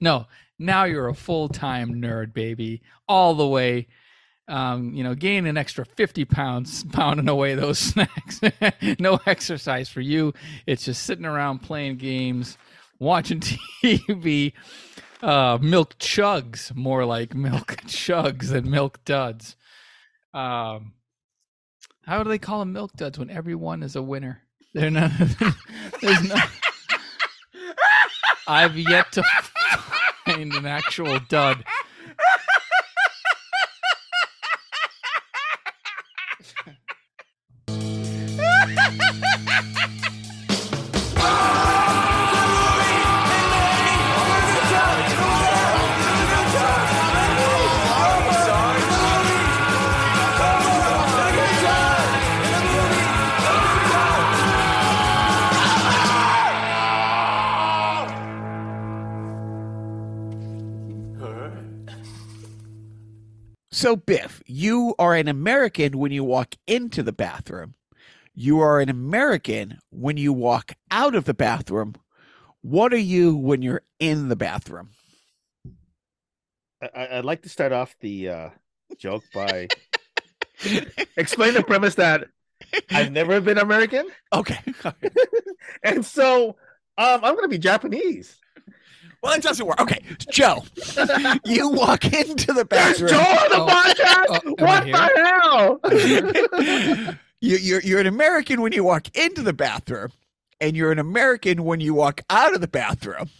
No, now you're a full time nerd, baby, all the way. Um, you know, gain an extra 50 pounds pounding away those snacks. no exercise for you. It's just sitting around playing games, watching TV. Uh, milk chugs, more like milk chugs than milk duds. Um, how do they call them milk duds when everyone is a winner? They're not. there's no. I've yet to find an actual dud. So, Biff, you are an American when you walk into the bathroom. You are an American when you walk out of the bathroom. What are you when you're in the bathroom? I, I'd like to start off the uh, joke by explain the premise that I've never been American, Okay. and so um, I'm going to be Japanese. Well, that doesn't work. Okay. Joe, you walk into the There's bathroom. Joe on the Oh, podcast. oh, what the hell? you, you're, you're an American when you walk into the bathroom, and you're an American when you walk out of the bathroom.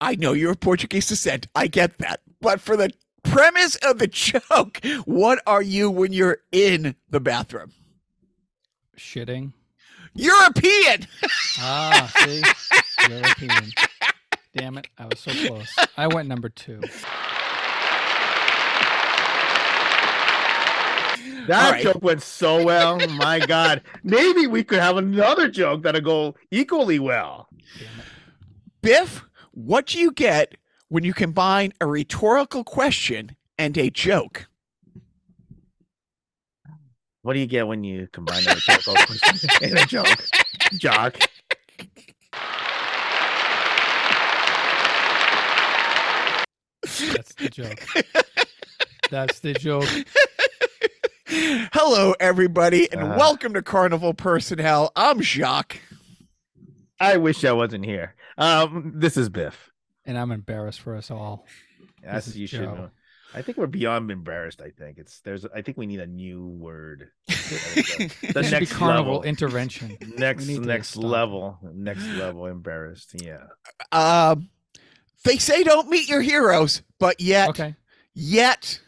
I know you're of Portuguese descent. I get that. But for the premise of the joke, what are you when you're in the bathroom? Shitting. European. Ah, see, European. Damn it, I was so close. I went number two. That All right. joke went so well. My God, maybe we could have another joke that'll go equally well. Biff, what do you get when you combine a rhetorical question and a joke? What do you get when you combine a rhetorical question and a joke? Jock. That's the joke. That's the joke. Hello, everybody, and Uh. welcome to Carnival Personnel. I'm Jacques. I wish I wasn't here. Um, this is Biff. And I'm embarrassed for us all. As is you should know. I think we're beyond embarrassed. I think it's there's. I think we need a new word. the This be next carnival level. intervention. Next next level. Next level embarrassed. Yeah. Um, they say don't meet your heroes, but yet, Okay. yet,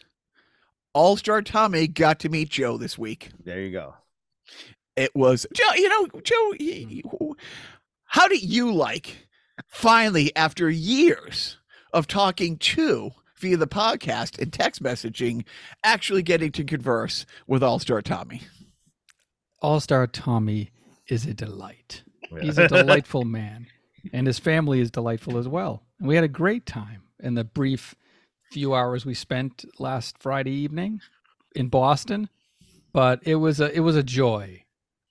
All Star Tommy got to meet Joe this week. There you go. It was Joe. You know, Joe. y- y- hmm. How do you like finally after years of talking to via the podcast and text messaging, actually getting to converse with All Star Tommy? All Star Tommy is a delight. He's a delightful man, and his family is delightful as well. And we had a great time in the brief few hours we spent last Friday evening in Boston. But it was a it was a joy.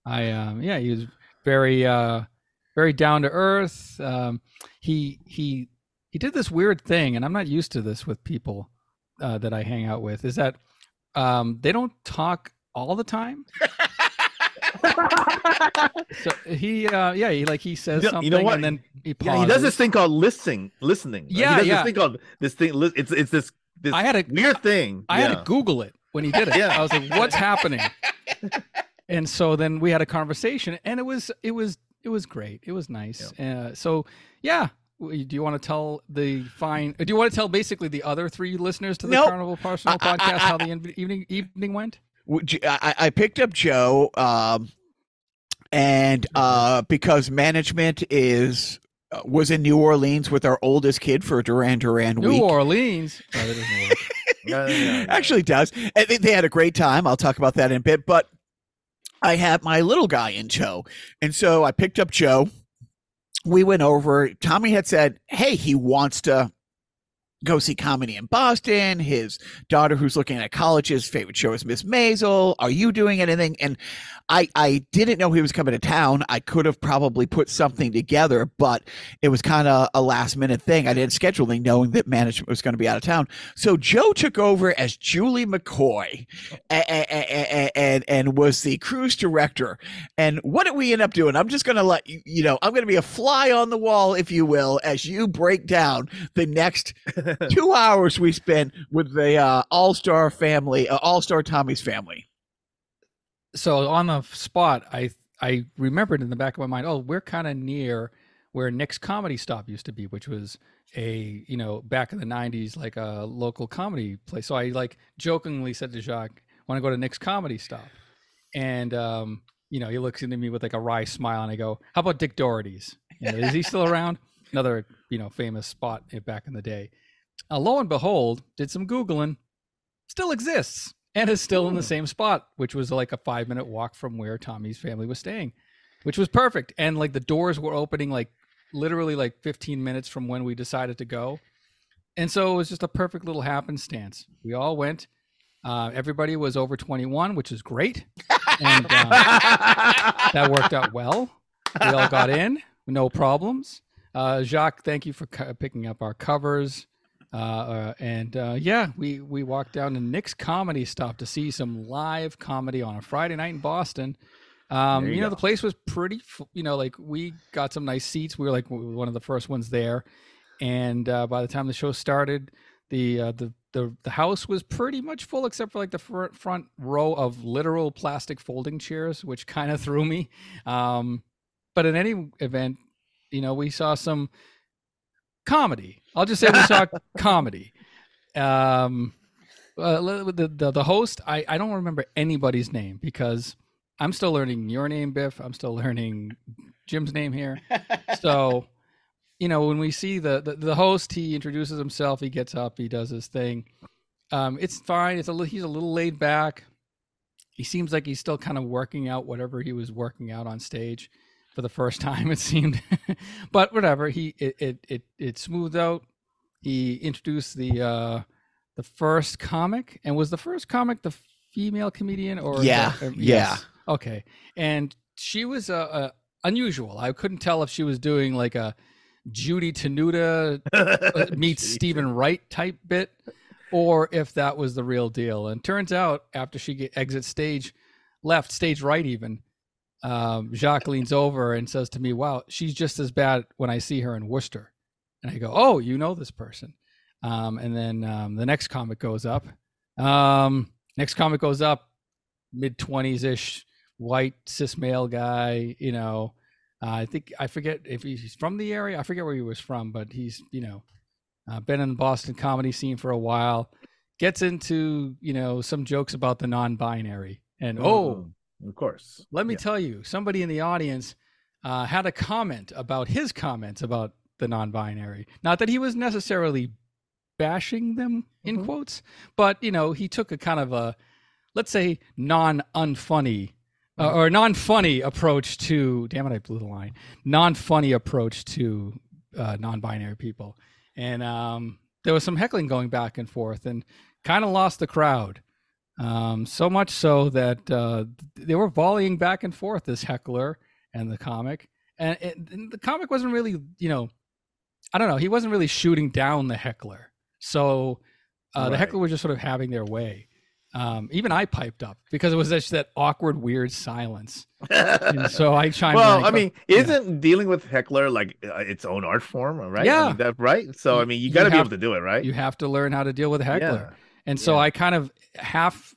I um yeah, he was very uh very down to earth. Um, he he he did this weird thing, and I'm not used to this with people uh, that I hang out with. Is that um, they don't talk all the time. So he, uh, yeah, he like he says You know- something you know what? and then he pauses. Yeah, he does this thing called listening. Listening. Yeah, he does yeah. this thing called this thing. It's it's this this I had a weird thing. I had to Google it when he did it. Yeah. I was like, "What's happening?" And so then we had a conversation, and it was it was it was great. It was nice. Uh, so yeah, do you want to tell the fine? Do you want to tell basically the other three listeners to the Nope. Carnival Personal I- I- podcast I- how the in- evening evening went? Would you- I, I picked up Joe, um, and uh, because management is uh, was in New Orleans with our oldest kid for Duran Duran New week. Orleans. Oh, that doesn't work. Yeah, yeah, yeah. Actually, does and they, they had a great time. I'll talk about that in a bit. But I had my little guy in tow, and so I picked up Joe. We went over. Tommy had said, "Hey, he wants to go see comedy in Boston. His daughter, who's looking at college's favorite show is Miss Maisel. Are you doing anything? And I, I didn't know he was coming to town. I could have probably put something together, but it was kind of a last minute thing. I didn't schedule anything knowing that management was going to be out of town. So Joe took over as Julie McCoy and, and, and, and was the cruise director. And what did we end up doing? I'm just going to let you, you know, I'm going to be a fly on the wall, if you will, as you break down the next two hours we spent with the uh, All Star family, uh, All Star Tommy's family. So on the spot, I I remembered in the back of my mind, oh, we're kind of near where Nick's Comedy Stop used to be, which was a you know back in the '90s like a local comedy place. So I like jokingly said to Jacques, "Want to go to Nick's Comedy Stop?" And um, you know, he looks into me with like a wry smile, and I go, "How about Dick Doherty's? You know, is he still around?" Another you know famous spot back in the day. Uh, lo and behold, did some googling, still exists and is still in the same spot, which was like a five minute walk from where Tommy's family was staying, which was perfect. And like the doors were opening like literally like 15 minutes from when we decided to go. And so it was just a perfect little happenstance. We all went. Uh, everybody was over 21, which is great. And uh, that worked out well. We all got in, no problems. Uh, Jacques, thank you for picking up our covers. Uh, uh, and uh, yeah, we we walked down to Nick's Comedy Stop to see some live comedy on a Friday night in Boston. Um, you, you know, the place was pretty. You know, like we got some nice seats. We were like one of the first ones there, and uh, by the time the show started, the uh, the the the house was pretty much full except for like the front front row of literal plastic folding chairs, which kind of threw me. Um, but in any event, you know, we saw some comedy. I'll just say we saw comedy. Um, uh, the, the the host, I I don't remember anybody's name because I'm still learning your name, Biff. I'm still learning Jim's name here. So, you know, when we see the, the the host, he introduces himself. He gets up. He does his thing. Um, it's fine. It's a he's a little laid back. He seems like he's still kind of working out whatever he was working out on stage for the first time it seemed but whatever he it, it it it smoothed out he introduced the uh the first comic and was the first comic the female comedian or yeah the, uh, yeah okay and she was uh, uh unusual i couldn't tell if she was doing like a judy tenuta uh, meets steven wright type bit or if that was the real deal and turns out after she get, exits stage left stage right even um, Jacques leans over and says to me, "Wow, she's just as bad when I see her in Worcester." And I go, "Oh, you know this person." Um, and then um, the next comic goes up. Um, next comic goes up, mid twenties ish, white cis male guy. You know, uh, I think I forget if he's from the area. I forget where he was from, but he's you know uh, been in the Boston comedy scene for a while. Gets into you know some jokes about the non-binary and oh, oh of course. Let me yeah. tell you, somebody in the audience uh, had a comment about his comments about the non-binary. Not that he was necessarily bashing them in mm-hmm. quotes, but you know, he took a kind of a, let's say, non-unfunny uh, or non-funny approach to. Damn it, I blew the line. Non-funny approach to uh, non-binary people, and um, there was some heckling going back and forth, and kind of lost the crowd. Um, so much so that uh, they were volleying back and forth this heckler and the comic, and, it, and, the comic wasn't really, you know, I don't know, he wasn't really shooting down the heckler. So uh, right. the heckler was just sort of having their way. Um, even I piped up because it was just that awkward, weird silence. so I chimed. Well, I mean, isn't yeah. dealing with heckler like uh, its own art form, right? Yeah, I mean, that right. So I mean, you got to be able to do it, right? You have to learn how to deal with heckler. Yeah. And so yeah. I kind of half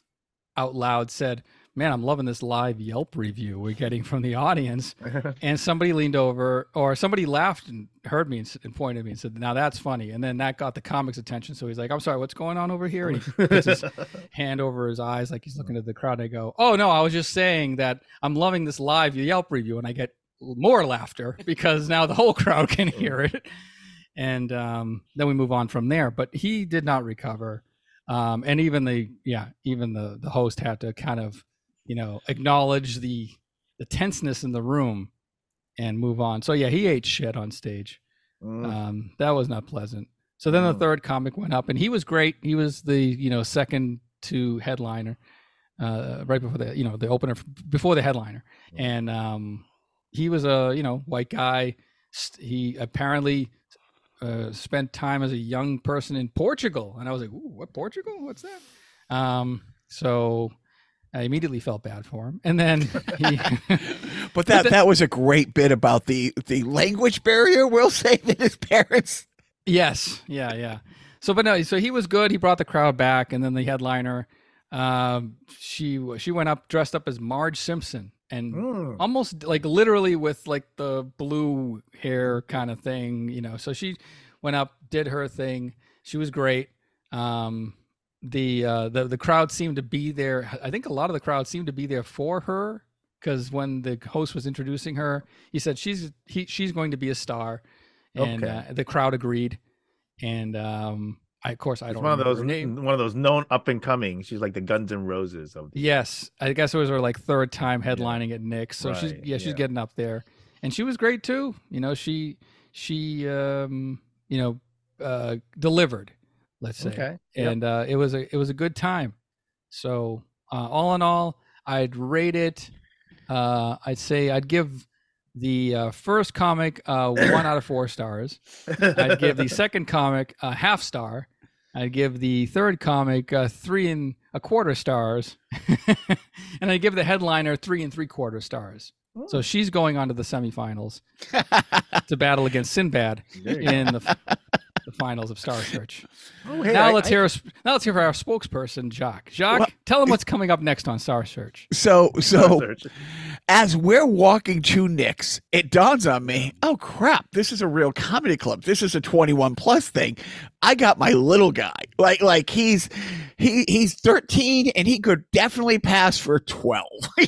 out loud said, Man, I'm loving this live Yelp review we're getting from the audience. and somebody leaned over, or somebody laughed and heard me and, and, pointed at me and said, Now that's funny. And then that got the comic's attention. So he's like, I'm sorry, what's going on over here? And he puts his hand over his eyes like he's looking at the crowd. And I go, Oh, no, I was just saying that I'm loving this live Yelp review. And I get more laughter because now the whole crowd can hear it. And um, then we move on from there. But he did not recover um, and even the yeah even the the host had to kind of you know acknowledge the the tenseness in the room and move on so yeah he ate shit on stage mm. um, that was not pleasant So then the Mm. third comic went up, and he was great. He was the you know second to headliner, uh, right before the you know the opener before the headliner, Mm. and um, he was a you know white guy. He apparently uh, spent time as a young person in Portugal, and I was like, Ooh, "What Portugal? What's that?" Um, so I immediately felt bad for him, and then he. But that that was a great bit about the the language barrier. We'll say that his parents. Yes, yeah, yeah. So, but no, so he was good. He brought the crowd back, and then the headliner, um, she she went up dressed up as Marge Simpson, and Mm. almost like literally with like the blue hair kind of thing, you know. So she went up, did her thing. She was great. Um, the uh, the the crowd seemed to be there. I think a lot of the crowd seemed to be there for her because when the host was introducing her, he said she's he, she's going to be a star, and Okay. uh, the crowd agreed. And um, I of course I It's don't one of those one of those known up and coming. She's like the Guns and Roses of the Yes, I guess it was her like third time headlining at Nick's, so she's Right, yeah she's yeah. getting up there, and she was great too. You know she she um you know uh delivered, let's say, Okay. Yep. and uh, it was a it was a good time. So uh, all in all, I'd rate it. Uh, I'd say I'd give the uh, first comic uh, one out of four stars. I'd give the second comic a half star. I'd give the third comic uh, three and a quarter stars, and I'd give the headliner three and three quarter stars. So she's going on to the semifinals to battle against Sinbad There you go. in the, the finals of Star Search. Oh, hey, now I- let's I- hear. Now let's hear from our spokesperson, Jacques. Jacques, Well- tell him what's coming up next on Star Search. So so Search. as we're walking to Nick's, it dawns on me, oh crap, this is a real comedy club. This is a 21 plus thing. I got my little guy. Like like he's he he's 13 and he could definitely pass for 12.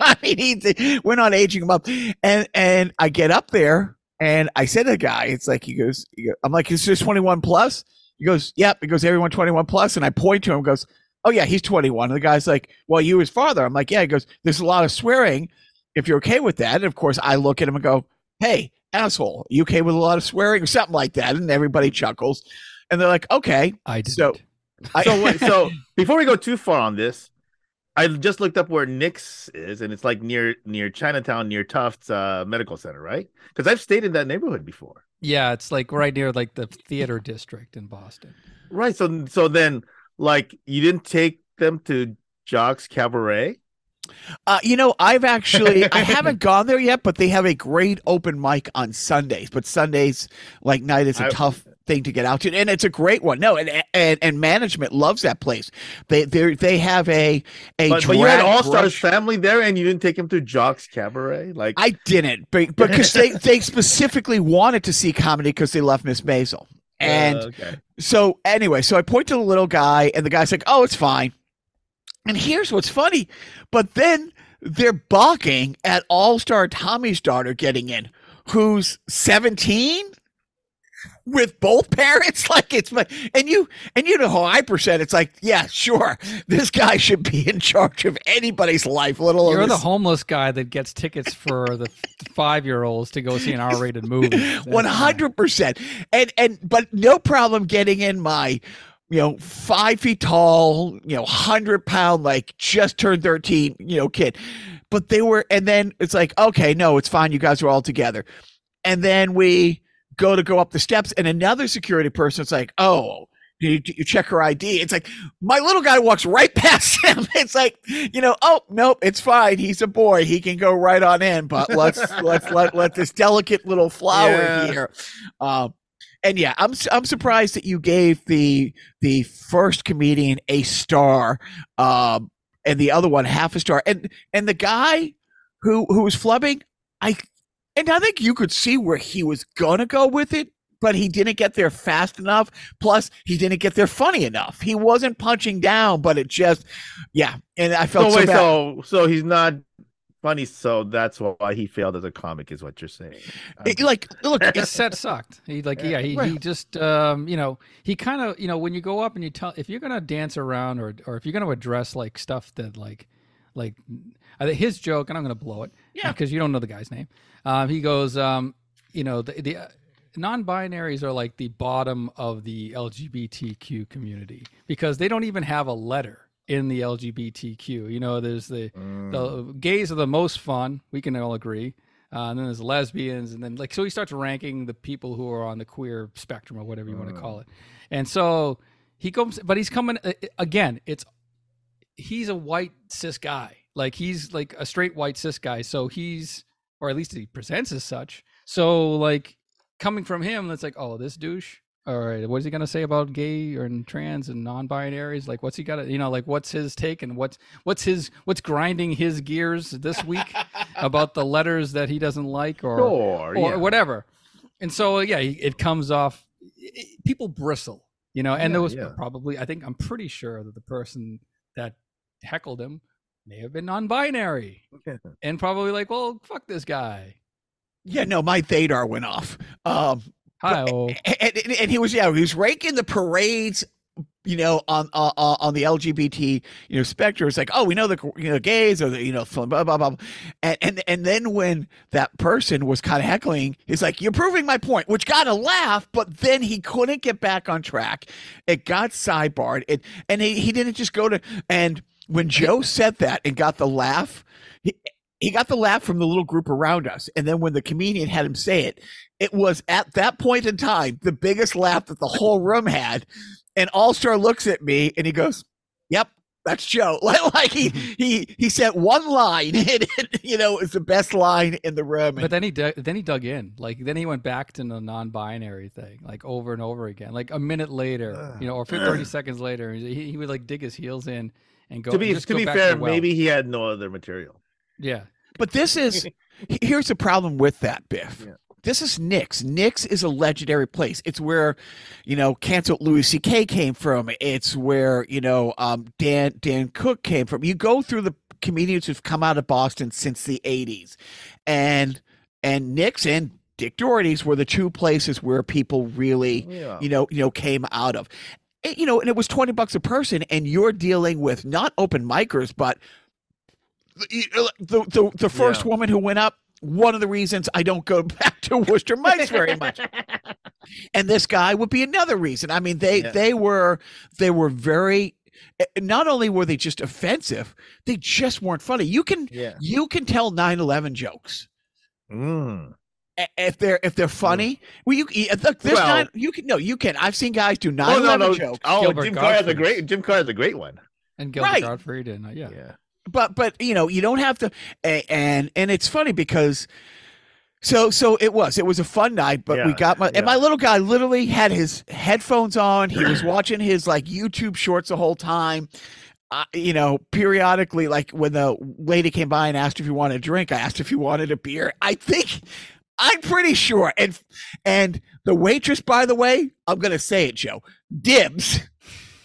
I mean, he's, we're not aging him up. And and I get up there and I said to the guy, it's like he goes, he go- I'm like, is this 21 plus? He goes, yep. He goes, everyone 21 plus. And I point to him, goes, oh yeah, he's 21. And the guy's like, well, you his father. I'm like, yeah. He goes, there's a lot of swearing. If you're okay with that, and of course, I look at him and go, hey, asshole, you okay with a lot of swearing or something like that? And everybody chuckles, and they're like, okay. I did. So- I, so wait, so before we go too far on this, I just looked up where Nick's is, and it's like near near Chinatown, near Tufts uh, Medical Center, right? Because I've stayed in that neighborhood before. yeah, it's like right near like the theater district in Boston. Right. So so then, like, you didn't take them to Jacques's Cabaret. Uh, you know, I've actually I haven't gone there yet, but they have a great open mic on Sundays. But Sundays, like night, is a I- tough thing to get out to, and it's a great one. No, and and, and management loves that place. They they they have a a But, but you had All Stars family there, and you didn't take him to Jacques's Cabaret. Like, I didn't, but because they they specifically wanted to see comedy because they love Miss Maisel. And uh, okay. so anyway, so I point to the little guy, and the guy's like, "Oh, it's fine." And here's what's funny, but then they're balking at All Star Tommy's daughter getting in, who's 17 with both parents. Like it's my and you and you know how I percent. It's like, yeah, sure, this guy should be in charge of anybody's life, let alone You're the homeless guy that gets tickets for the five year olds to go see an R rated movie. That's One fine. hundred percent, and and but no problem getting in my, you know, five feet tall, you know, hundred pound, like just turned thirteen, you know, kid. But they were, and then it's like, okay, no, it's fine. You guys are all together, and then we go to go up the steps, and another security person person's like, oh. You, you check her ID. It's like my little guy walks right past him. It's like, you know, oh nope, it's fine. He's a boy. He can go right on in. But let's let's let let this delicate little flower Yeah. here. Um, and yeah, I'm I'm surprised that you gave the the first comedian a star, um, and the other one half a star. And and the guy who who was flubbing, I and I think you could see where he was gonna go with it, but he didn't get there fast enough. Plus, he didn't get there funny enough. He wasn't punching down, but it just, yeah. And I felt So so, wait, bad. so so he's not funny, so that's why he failed as a comic, is what you're saying. It- like, look, his set sucked. He like yeah, he, he just um, you know, he kind of, you know, when you go up and you tell if you're going to dance around or or if you're going to address like stuff that like like his joke and I'm going to blow it Yeah. because you don't know the guy's name. Um he goes um you know the the uh, non-binaries are like the bottom of the LGBTQ community because they don't even have a letter in the LGBTQ. You know, there's the Mm. the gays are the most fun. We can all agree. Uh, and then there's lesbians, and then like so he starts ranking the people who are on the queer spectrum or whatever you want to Mm. call it. And so he comes, but he's coming uh, again. It's he's a white cis guy, like he's like a straight white cis guy. So he's, or at least he presents as such. So like coming from him, that's like, oh, this douche. All right, what is he gonna say about gay or trans and non-binaries? Like, what's he got? to You know, like, what's his take and what's what's his what's grinding his gears this week about the letters that he doesn't like or Sure, or yeah. whatever. And so yeah, it comes off. it- people bristle, you know. And there was yeah. probably, I think, I'm pretty sure that the person that heckled him may have been non-binary and probably like, well, fuck this guy. Yeah, no, my Thadar went off. Um, Hi, oh, and, and, and he was yeah he was raking the parades you know on uh, uh, on the lgbt you know spectrum it's like oh we know the you know gays or the you know blah blah blah, blah. And, and and then when that person was kind of heckling he's like you're proving my point which got a laugh but then he couldn't get back on track it got sidebarred it and he, he didn't just go to and when joe said that and got the laugh he, he got the laugh from the little group around us and then when the comedian had him say it it was at that point in time the biggest laugh that the whole room had. And All Star looks at me and he goes, "Yep, that's Joe." Like, like he he he said one line, and it, you know, it's the best line in the room. but then he dug, then he dug in, like then he went back to the non-binary thing, like over and over again, like a minute later, you know, or 50, 30 seconds later, he, he would like dig his heels in and go. to be just to be fair, the well. maybe he had no other material. yeah, But this is here's the problem with that, Biff. Yeah. This is Nick's. Nick's is a legendary place. It's where, you know, canceled Louis C.K. came from. It's where you know um, Dan Dane Cook came from. You go through the comedians who've come out of Boston since the '80s, and and Nick's and Dick Doherty's were the two places where people really Yeah. you know, you know, came out of. And, you know, and it was 20 bucks a person, and you're dealing with not open micers, but the, the, the, the first Yeah. woman who went up, one of the reasons I don't go back to Worcester mics very much. And this guy would be another reason. I mean, they Yeah. they were they were very eh, not only were they just offensive, they just weren't funny. You can yeah. you can tell 9/11 jokes Mm. I- if they're if they're funny. Well, you eh, look, there's Well- nine, you can no, you can. I've seen guys do 9/11 Oh no, no. jokes. Oh, Gilbert Jim Carr has a great. Jim Carr has a great one. and Gilbert Right. Gottfried and uh, yeah. Yeah. but but you know you don't have to and and it's funny because so so it was it was a fun night but we got my yeah. and my little guy literally had his headphones on he was watching his like youtube shorts the whole time uh, you know periodically like when the lady came by and asked if he wanted a drink i asked if he wanted a beer i think i'm pretty sure and and the waitress by the way i'm gonna say it joe dibs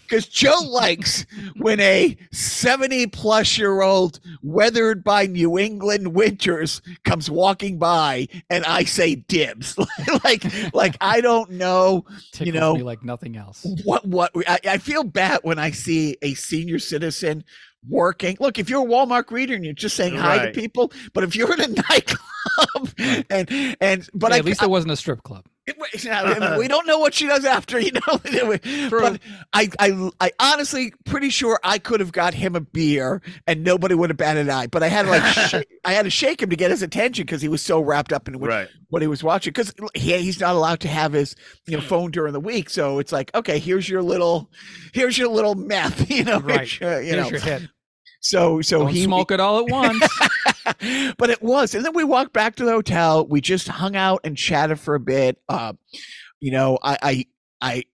because Joe likes when a 70 plus year old weathered by New England winters comes walking by and I say dibs. like, like I don't know Tickles know- me like nothing else. what, what I, I feel bad when I see a senior citizen working. Look, if you're a Walmart greeter and you're just saying hi to people, but if you're in a nightclub and, and, but Hey, I, at least it wasn't a strip club. We don't know what she does after, you know. but I, I, I honestly pretty sure I could have got him a beer and nobody would have batted an eye. But I had to like, sh- I had to shake him to get his attention because he was so wrapped up in what, Right. what he was watching. Because he, he's not allowed to have his you know phone during the week, so it's like, okay, here's your little, here's your little meth, you know. Right. here's your- uh, you Here's know. your hit. So, so Don't he smoke it all at once. but it was. And then we walked back to the hotel. We just hung out and chatted for a bit. Uh, you know, I, I, I,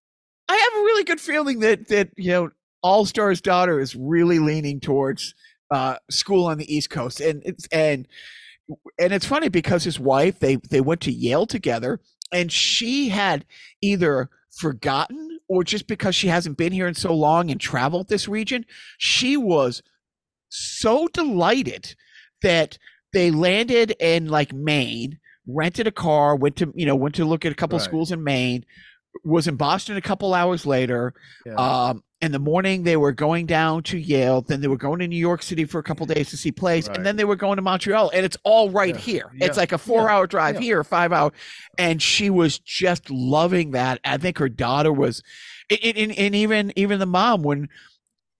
I have a really good feeling that that you know, All Star's daughter is really leaning towards uh, school on the East Coast, and it's and and it's funny because his wife they they went to Yale together, and she had either forgotten or just because she hasn't been here in so long and traveled this region, she was so delighted that they landed in like Maine, rented a car, went to you know went to look at a couple Right. schools in Maine, was in Boston a couple hours later, Yeah. um, in the morning they were going down to Yale, then they were going to New York City for a couple days to see plays, Right. and then they were going to Montreal, and it's all right Yeah. here. Yeah. It's like a four-hour drive here, five-hour, and she was just loving that. I think her daughter was, and, and, and even even the mom when,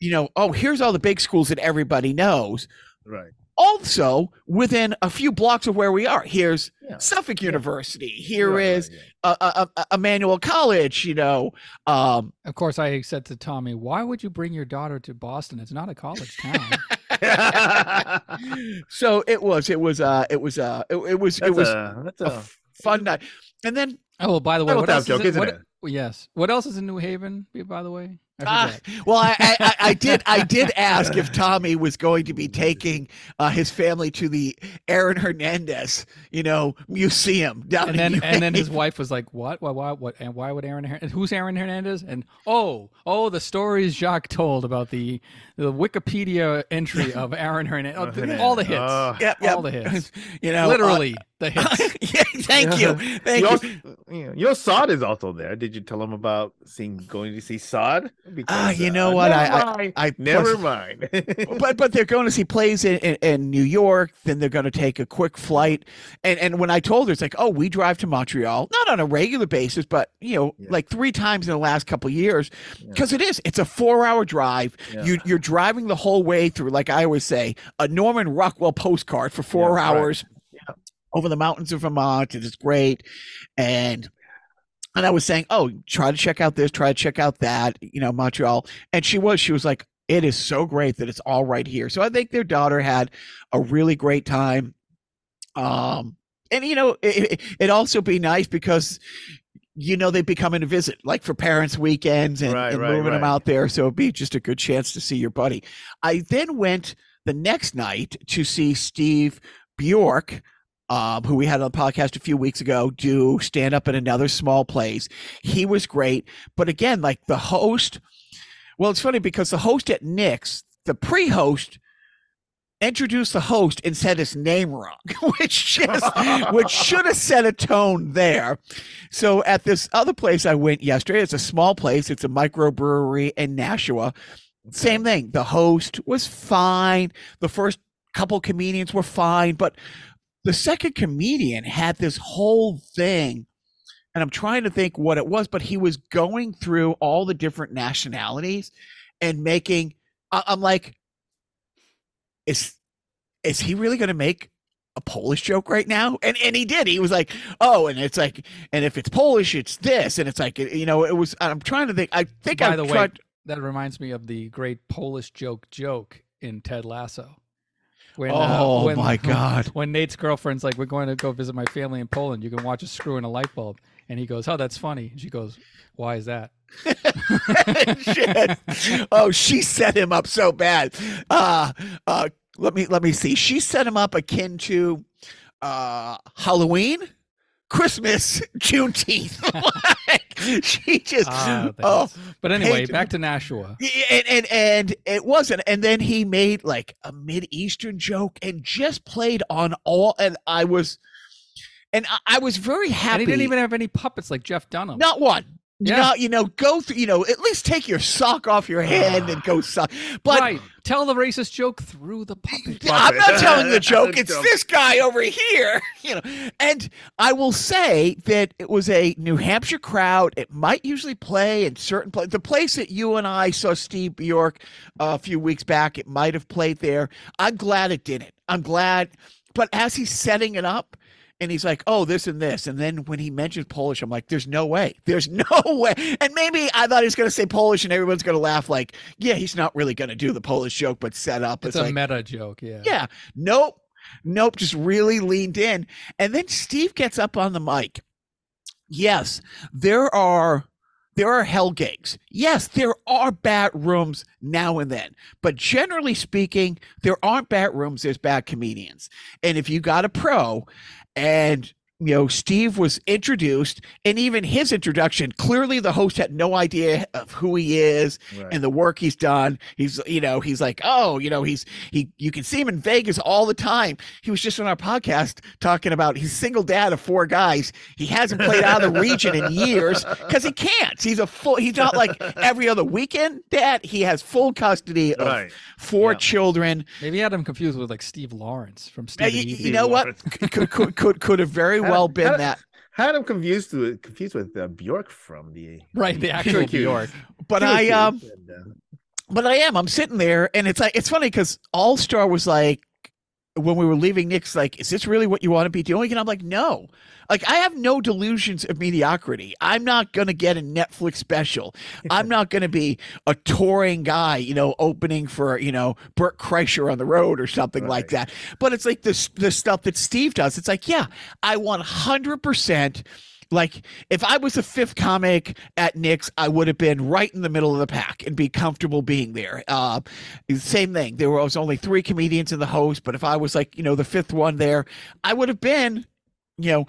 you know, oh, here's all the big schools that everybody knows. Right. Also, within a few blocks of where we are, here's Yeah. Suffolk Yeah. University. Here Right, is right, uh, uh, uh, Emmanuel College. You know, um, Of course, I said to Tommy, "Why would you bring your daughter to Boston? It's not a college town." so it was, it was, uh, it was, uh, it, it was, that's it was a that's a a f- fun night. And then oh, well, by the way, what else joke, is it? isn't What, it? yes. What else is in New Haven? By the way, I Ah, well, I, I, I- I did I did ask if Tommy was going to be taking uh, his family to the Aaron Hernandez, you know, museum down and in then and then his wife was like, "What? Why? Why? What? And why would Aaron? Her- who's Aaron Hernandez?" And oh, oh, the stories Jacques told about the the Wikipedia entry of Aaron Hernandez. Oh, the- Hernandez. all the hits, Oh. Yep, yep. all the hits, you know, uh, literally the hits. yeah, thank you, thank you you. also, you know, your Sod is also there. Did you tell him about seeing going to see Sod? Ah, you uh, know what? Never I- I- mind. I never plus- mind. but but they're going to see plays in, in, in New York. Then they're going to take a quick flight. And and when I told her, it's like, oh, we drive to Montreal, not on a regular basis, but you know, Yeah. like three times in the last couple of years, Yeah. because it is. It's a four-hour drive. Yeah. You you're driving the whole way through, like I always say, a Norman Rockwell postcard for four Yeah, right. hours Yeah. over the mountains of Vermont. It is great, and. And I was saying, oh, try to check out this, try to check out that, you know, Montreal. And she was, she was like, it is so great that it's all right here. So I think their daughter had a really great time. Um, and you know, it, it, it'd also be nice because you know they'd be coming to visit, like for parents' weekends and, Right, and right, moving them out there. So it'd be just a good chance to see your buddy. I then went the next night to see Steve Bjork. Um, who we had on the podcast a few weeks ago do stand up in another small place. He was great, but again, like the host, well, it's funny because the host at Nick's, the pre-host, introduced the host and said his name wrong, which just which should have set a tone there. So at this other place I went yesterday, it's a small place. It's a microbrewery in Nashua. Same thing. The host was fine. The first couple comedians were fine, but the second comedian had this whole thing and I'm trying to think what it was, but he was going through all the different nationalities and making. I'm like, is is he really going to make a Polish joke right now? And and he did. He was like, oh, and it's like, and if it's Polish, it's this, and it's like, you know, it was. I'm trying to think. I think By I the way, tried. that reminds me of the great Polish joke joke in Ted Lasso. When, Oh, when, my God. When Nate's girlfriend's like, "We're going to go visit my family in Poland. You can watch a screw in a light bulb," and he goes, "Oh, that's funny." And she goes, "Why is that?" Shit. Oh, she set him up so bad. Uh uh let me let me see. She set him up akin to uh Halloween, Christmas, Juneteenth. like, she just Ah, oh but anyway, hate- back to Nashua. and, and and it wasn't and then he made like a mid-eastern joke and just played on all and I was and I, I was very And happy he didn't even have any puppets like Jeff Dunham. not one. Yeah. Not, you know, go through, you know, at least take your sock off your hand and go suck. But right. Tell the racist joke through the puppet. I'm not telling the joke. It's joke. this guy over here, you know. And I will say that it was a New Hampshire crowd. It might usually play in certain places. The place that you and I saw Steve Bjork uh, a few weeks back, it might have played there. I'm glad it didn't. I'm glad. But as he's setting it up, and he's like, "Oh, this and this," and then when he mentioned Polish, I'm like, "There's no way. There's no way." And maybe I thought he was going to say Polish, and everyone's going to laugh. Like, yeah, he's not really going to do the Polish joke, but set up. It's It's, a like, meta joke. Yeah. yeah. Nope. Nope. Just really leaned in. And then Steve gets up on the mic. Yes, there are there are hell gigs. Yes, there are bat rooms now and then. But generally speaking, there aren't bat rooms, there's bad comedians. And if you got a pro and you know, Steve was introduced, and even his introduction, clearly the host had no idea of who he is Right. and the work he's done. He's, you know, he's like, oh, you know, he's he. You can see him in Vegas all the time. He was just on our podcast talking about he's single dad of four guys. He hasn't played out of the region in years because he can't. He's a full. He's not like every other weekend dad. He has full custody of right. four Yeah. children. Maybe I had him confused with like Steve Lawrence from Uh, Steve. you, you know what? Could could could, could have very How- well been how- that. Had him confused with confused with uh, Bjork from the Right, the actual. Bjork. But I um. And, uh, but I am. I'm sitting there, and it's like it's funny because All Star was like when we were leaving Nick's like, is this really what you want to be doing? And I'm like, no. Like I have no delusions of mediocrity. I'm not gonna get a Netflix special. I'm not gonna be a touring guy, you know, opening for you know Bert Kreischer on the road or something like that. But it's like this the stuff that Steve does. It's like, yeah, I 100 percent like if I was a fifth comic at Nick's, I would have been right in the middle of the pack and be comfortable being there. Uh, same thing. There was only three comedians in the host, but if I was like you know the fifth one there, I would have been, you know.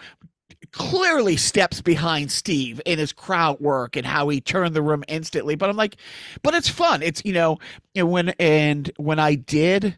Clearly, steps behind Steve in his crowd work and how he turned the room instantly. But I'm like, but it's fun. It's you know, and when and when I did,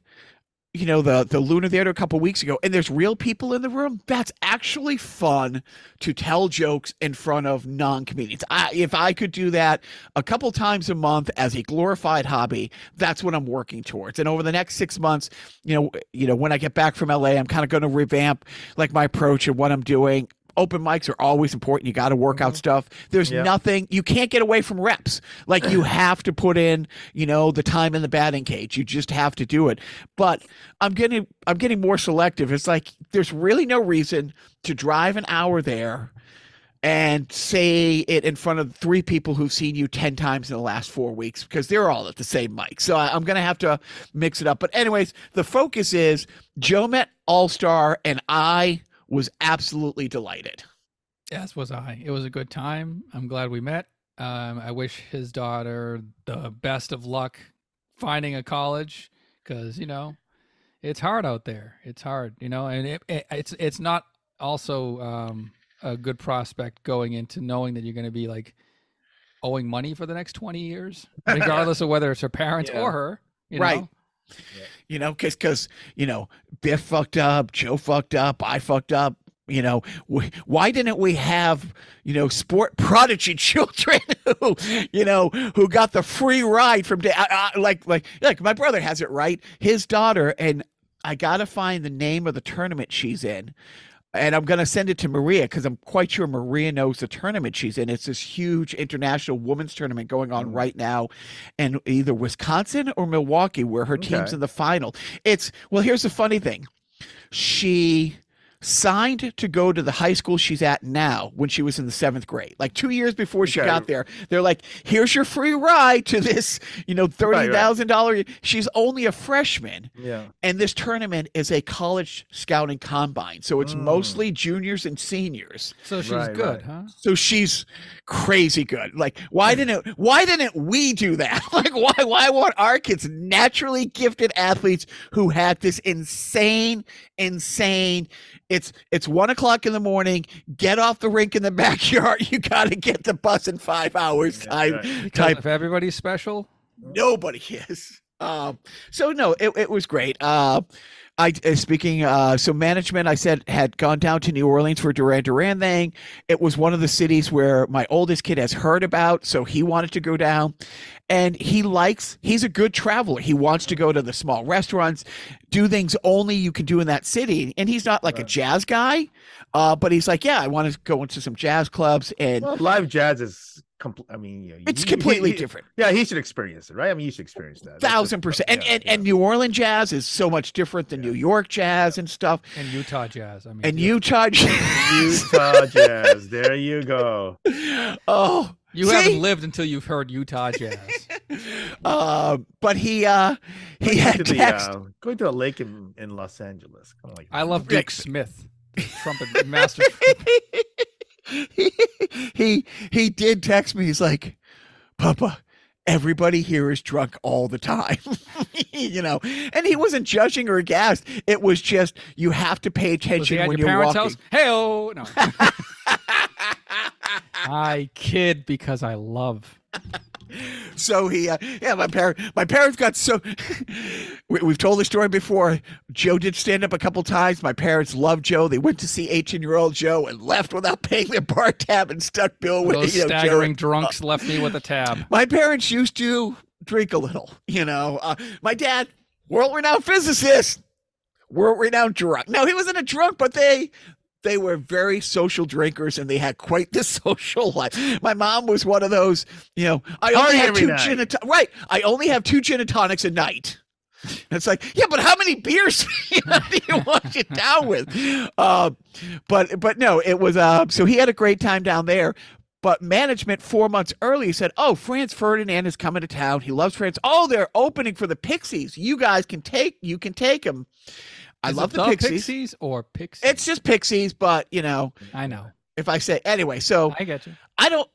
you know, the the Luna Theater a couple weeks ago, and there's real people in the room. That's actually fun to tell jokes in front of non-comedians. I, if I could do that a couple times a month as a glorified hobby, that's what I'm working towards. And over the next six months, you know, you know, when I get back from LA, I'm kind of going to revamp like my approach and what I'm doing. Open mics are always important. You got to work out mm-hmm. stuff. There's Yeah. nothing you can't get away from reps. Like you have to put in, you know, the time in the batting cage. You just have to do it. But I'm getting I'm getting more selective. It's like there's really no reason to drive an hour there and say it in front of three people who've seen you 10 times in the last four weeks because they're all at the same mic. So I- I'm going to have to mix it up. But, anyways, the focus is Joe met All Star, and I was absolutely delighted. Yes, was I. It was a good time. I'm glad we met. Um, I wish his daughter the best of luck finding a college because you know it's hard out there. It's hard, you know, and it, it, it's it's not also um, a good prospect going into knowing that you're going to be like owing money for the next 20 years, regardless of whether it's her parents Yeah. or her. You Right. You know, because because you know Biff fucked up, Joe fucked up, I fucked up. You know, wh- why didn't we have you know sport prodigy children who you know who got the free ride from day I, I, like like like my brother has it right. His daughter and I gotta find the name of the tournament she's in. And I'm going to send it to Maria because I'm quite sure Maria knows the tournament she's in. It's this huge international women's tournament going on Mm. right now in either Wisconsin or Milwaukee, where her team's in the final. It's, well, here's the funny thing. She signed to go to the high school she's at now when she was in the seventh grade. Like two years before she Okay. got there, they're like, here's your free ride to this, you know, $30,000. She's only a freshman. yeah. And this tournament is a college scouting combine. So it's Mm. mostly juniors and seniors. So she's Right, good, right. huh? So she's crazy good. Like, why didn't why didn't we do that? Like, why why weren't our kids naturally gifted athletes who had this insane, insane? It's it's one o'clock in the morning. Get off the rink in the backyard. You got to get the bus in five hours. Yeah, Type right. Type if everybody's special, nobody is. Um, so no, it, it was great. Uh, I uh, speaking uh, so management. I said had gone down to New Orleans for Duran Duran thing. It was one of the cities where my oldest kid has heard about, so he wanted to go down. And he likes. He's a good traveler. He wants to go to the small restaurants, do things only you can do in that city. And he's not like a jazz guy, uh, but he's like, yeah, I want to go into some jazz clubs, and Well, live jazz is complete. I mean, you know, it's he- completely he- he- different. Yeah, he should experience it, right? I mean, you should experience that. Thousand percent. And yeah, and, yeah. and New Orleans jazz is so much different than Yeah. New York jazz and stuff. and Utah Jazz. I mean, And you, Utah jazz. Utah Jazz. There you go. oh, you see? haven't lived until you've heard Utah Jazz. Uh, but he uh he Going had to the, text. uh, going to a lake in, in Los Angeles. Kind of like I love Yeah. Dick Smith, the trumpet master. He, he he did text me. He's like, Papa, everybody here is drunk all the time. you know, and he wasn't judging or aghast. It was just you have to pay attention at when your you're parents' walking. house? Hey, oh no. I kid because I love. So he, uh, yeah, my parent, my parents got so. we, we've told the story before. Joe did stand up a couple times. My parents loved Joe. They went to see eighteen-year-old Joe and left without paying their bar tab and stuck Bill with Those you know, Joe. staggering drunks left me with a tab. My parents used to drink a little. You know, uh, my dad, world-renowned physicist, world-renowned drunk. No, he wasn't a drunk, but they they were very social drinkers and they had quite the social life. My mom was one of those, you know, I Party only have two night. gin and right. I only have two gin and tonics a night. And it's like, yeah, but how many beers do you wash it down with? Uh, but but no, it was uh so he had a great time down there. But management four months earlier said, "Oh, Franz Ferdinand is coming to town. He loves France. Oh, they're opening for the Pixies. You guys can take you can take him. I Is love it the, Pixies. or Pixies. It's just Pixies, but you know, I know. if I say anyway, so I get you. I don't.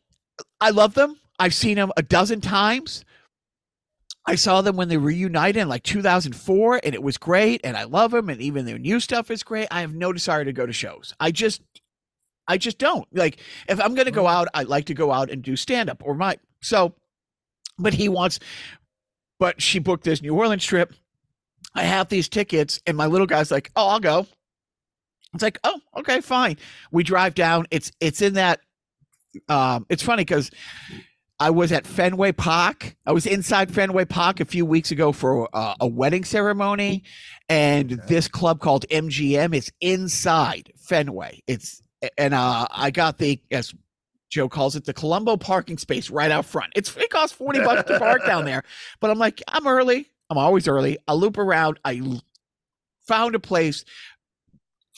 I love them. I've seen them a dozen times. I saw them when they reunited in like 2004, and it was great. And I love them, and even their new stuff is great. I have no desire to go to shows. I just, I just don't like. If I'm going to go mm-hmm. out, I like to go out and do stand up or my so. But he wants, but she booked this New Orleans trip. I have these tickets, and my little guy's like, "Oh, I'll go." It's like, "Oh, okay, fine." We drive down. It's it's in that um, it's funny because I was at Fenway Park. I was inside Fenway Park a few weeks ago for uh, a wedding ceremony, and Okay. this club called MGM is inside Fenway. It's and uh, I got the as Joe calls it the Colombo parking space right out front. It's it costs forty bucks to park down there, but I'm like I'm early. I'm always early. I loop around. I found a place.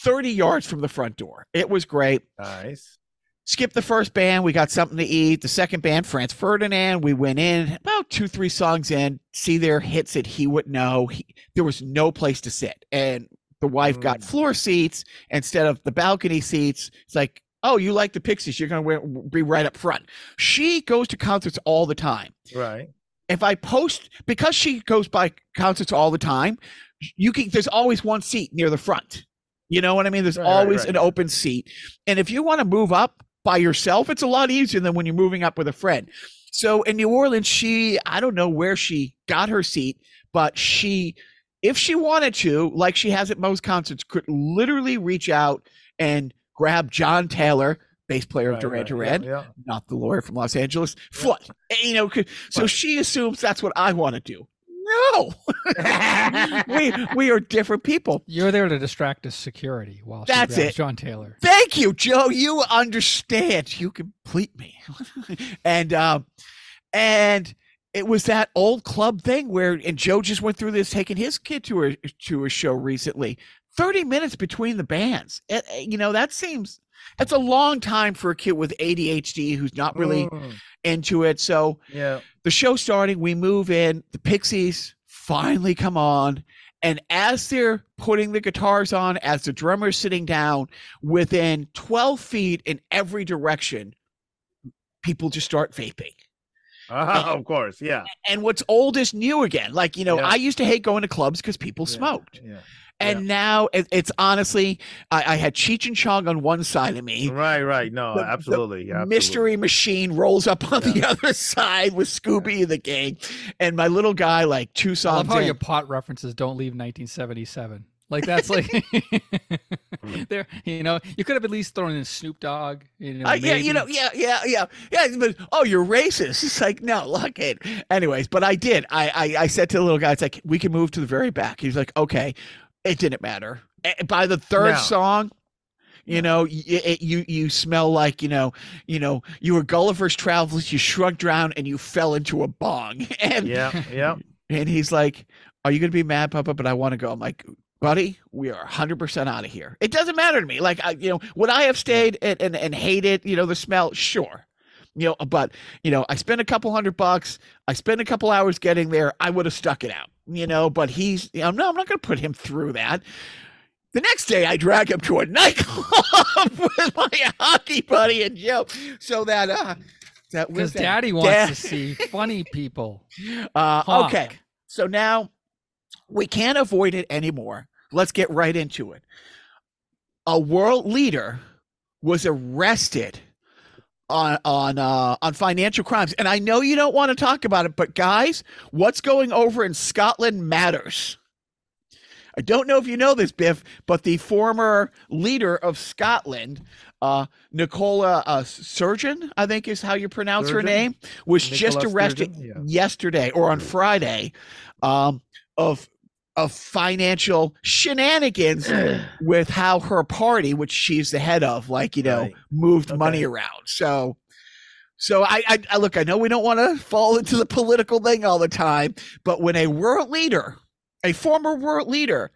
30 yards from the front door. It was great Nice. skip the first band. We got something to eat. The second band, Franz Ferdinand. We went in about two, three songs in. See their hits that he would know. He, there was no place to sit, and the wife got Mm. floor seats instead of the balcony seats. It's like, oh, you like the Pixies? You're gonna be right up front. She goes to concerts all the time Right. If I post because she goes by concerts all the time, you can there's always one seat near the front. You know what I mean? There's Right, right, always right. an open seat. And if you want to move up by yourself, it's a lot easier than when you're moving up with a friend. So in New Orleans, she I don't know where she got her seat, but she if she wanted to, like she has at most concerts, could literally reach out and grab John Taylor, bass player of right, Duran right. Duran, Yeah. not the lawyer from Los Angeles. Foot, And, you know. So Right. she assumes that's what I want to do. No, we we are different people. You're there to distract his security while That's it. John Taylor. Thank you, Joe. You understand. You complete me. and um, and it was that old club thing where and Joe just went through this, taking his kid to a to a show recently. Thirty minutes between the bands. It- you know that seems that's a long time for a kid with ADHD who's not really Mm, into it. So yeah. the show starting, we move in, the Pixies finally come on. And as they're putting the guitars on, as the drummer's sitting down, within 12 feet in every direction, people just start vaping. Ah, of course. Yeah. And what's old is new again. Like, you know, Yeah. I used to hate going to clubs because people yeah, smoked. Yeah. And now it, it's honestly, I, I had Cheech and Chong on one side of me. Right. Right. No. the- the absolutely. yeah, absolutely. mystery machine rolls up on the other side with Scooby and the gang, and my little guy like two songs. I love songs how in. your pot references don't leave 1977. Like that's like there, you know, you could have at least thrown in Snoop Dogg. You know, Uh, yeah, you know, yeah, yeah, yeah, yeah. But oh, you're racist. It's like no, look it. Anyways, but I did. I, I I said to the little guy, it's like we can move to the very back. He's like, okay. It didn't matter. By the third No. song, you know, it, you you smell like you know, you know, you were Gulliver's Travels. You shrugged around and you fell into a bong. And Yeah. Yeah. And he's like, Are you going to be mad, Papa? But I want to go. I'm like, Buddy, we are 100% out of here. It doesn't matter to me. Like, I, you know, would I have stayed and, and, and hated, you know, the smell? Sure. You know, but, you know, I spent a couple hundred bucks. I spent a couple hours getting there. I would have stuck it out, you know, but he's, you know, no, I'm not going to put him through that. The next day, I drag him to a nightclub with my hockey buddy and Joe, so that uh, that because was that- Daddy wants Dad- to see funny people. Uh, okay, so now We can't avoid it anymore. Let's get right into it. A world leader was arrested on on uh, on financial crimes, and I know you don't want to talk about it, but guys, what's going over in Scotland matters. I don't know if you know this, Biff, but the former leader of Scotland, uh, Nicola uh, Surgeon, I think is how you pronounce her name, was just arrested Sturgeon? Yesterday or on Friday um, of of financial shenanigans with how her party, which she's the head of, like you know, Right. moved Okay. money around. So, so I, I, I look. I know we don't want to fall into the political thing all the time, but when a world leader, a former world leader,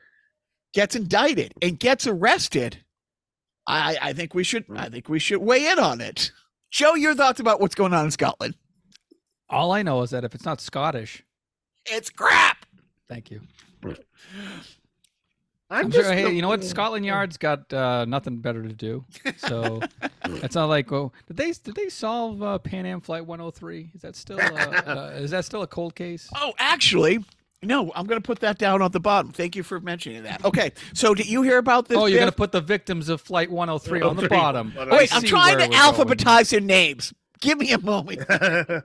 gets indicted and gets arrested, I, I think we should. I mm. think we should weigh in on it. Joe, your thoughts about what's going on in Scotland? All I know is that if it's not Scottish, It's crap. thank you. I'm, I'm just sure. Hey, you know what? Scotland Yard's got uh, nothing better to do, so it's not like. Oh, did they did they solve uh, Pan Am Flight 103? Is that still uh, uh, is that still a cold case? Oh, actually, no. I'm going to put that down at the bottom. Thank you for mentioning that. Okay, so did you hear about this? Oh, you're Biff? gonna put the victims of Flight 103 on the bottom. Oh, I Wait, I'm trying to we're going. alphabetize their names. Give me a moment. Uh,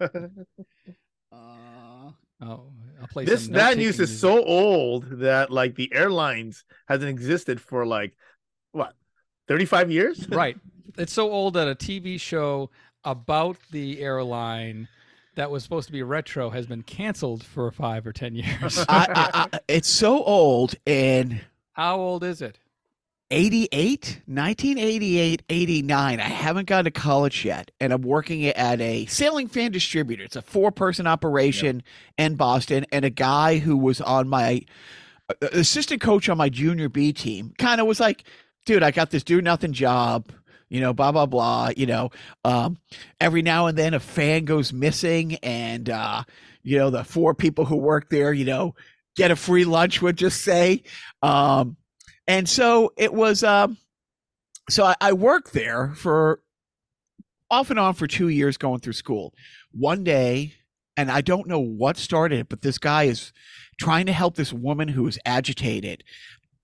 Oh, I'll play this that news is music. so old that like the airlines hasn't existed for like what 35 years right. It's so old that a TV show about the airline that was supposed to be retro has been canceled for five or ten years. I, I, I, it's so old and How old is it? 88, 1988, 89. I haven't gone to college yet, and I'm working at a sailing fan distributor. It's a four person operation in Boston, and a guy who was on my uh, assistant coach on my junior B team kind of was like, dude, I got this do nothing job. You know, blah blah blah. You know, um, every now and then a fan goes missing, and uh, you know the four people who work there, you know, get a free lunch. Would just say, um, and so it was. Um, so I, I worked there for off and on for two years, going through school. One day, and I don't know what started it, but this guy is trying to help this woman who is agitated.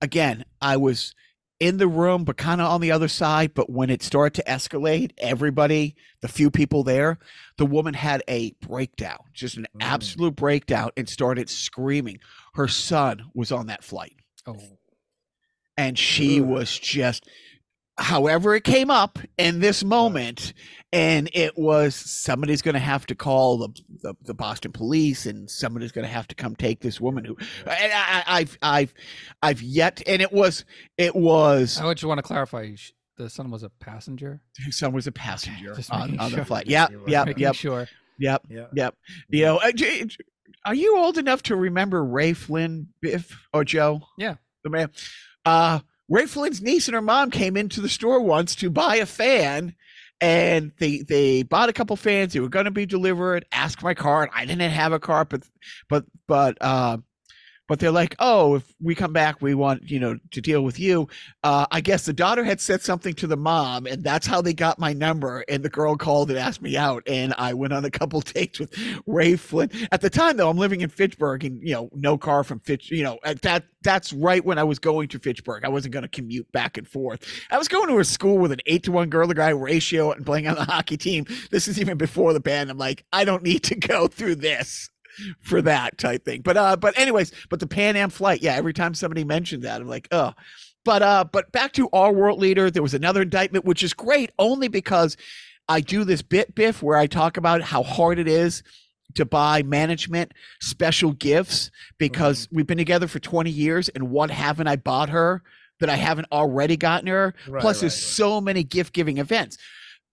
Again, I was in the room, but kind of on the other side. But when it started to escalate, everybody, the few people there, the woman had a breakdown, just an Mm. absolute breakdown, and started screaming. Her son was on that flight Oh, and she was just however it came up in this moment and it was somebody's going to have to call the, the the Boston police and somebody's going to have to come take this woman who and I, I, I've I've I've yet and it was it was I just want to clarify. The son was a passenger. Son was a passenger on, on the sure. flight yep yep Making yep sure. yep yeah yep you know uh, are you old enough to remember Ray Flynn Biff or Joe Yeah. the man uh Ray Flynn's niece and her mom came into the store once to buy a fan, and they they bought a couple fans. They were going to be delivered. Asked my card. I didn't have a card, but but but uh, but they're like, oh, if we come back, we want you know to deal with you. Uh, I guess the daughter had said something to the mom, and that's how they got my number. And the girl called and asked me out, and I went on a couple dates with Ray Flynn. At the time, though, I'm living in Fitchburg, and you know, no car from Fitch. You know, at that that's right when I was going to Fitchburg. I wasn't going to commute back and forth. I was going to a school with an eight to one girl to guy ratio and playing on the hockey team. This is even before the band. I'm like, I don't need to go through this for that type thing. But uh, but anyways, but the Pan Am flight, yeah. Every time somebody mentioned that, I'm like, oh. But uh, but back to our world leader, there was another indictment, which is great only because I do this bit biff where I talk about how hard it is to buy management special gifts because we've been together for 20 years and what haven't I bought her that I haven't already gotten her? Right, Plus, right, there's right. so many gift giving events.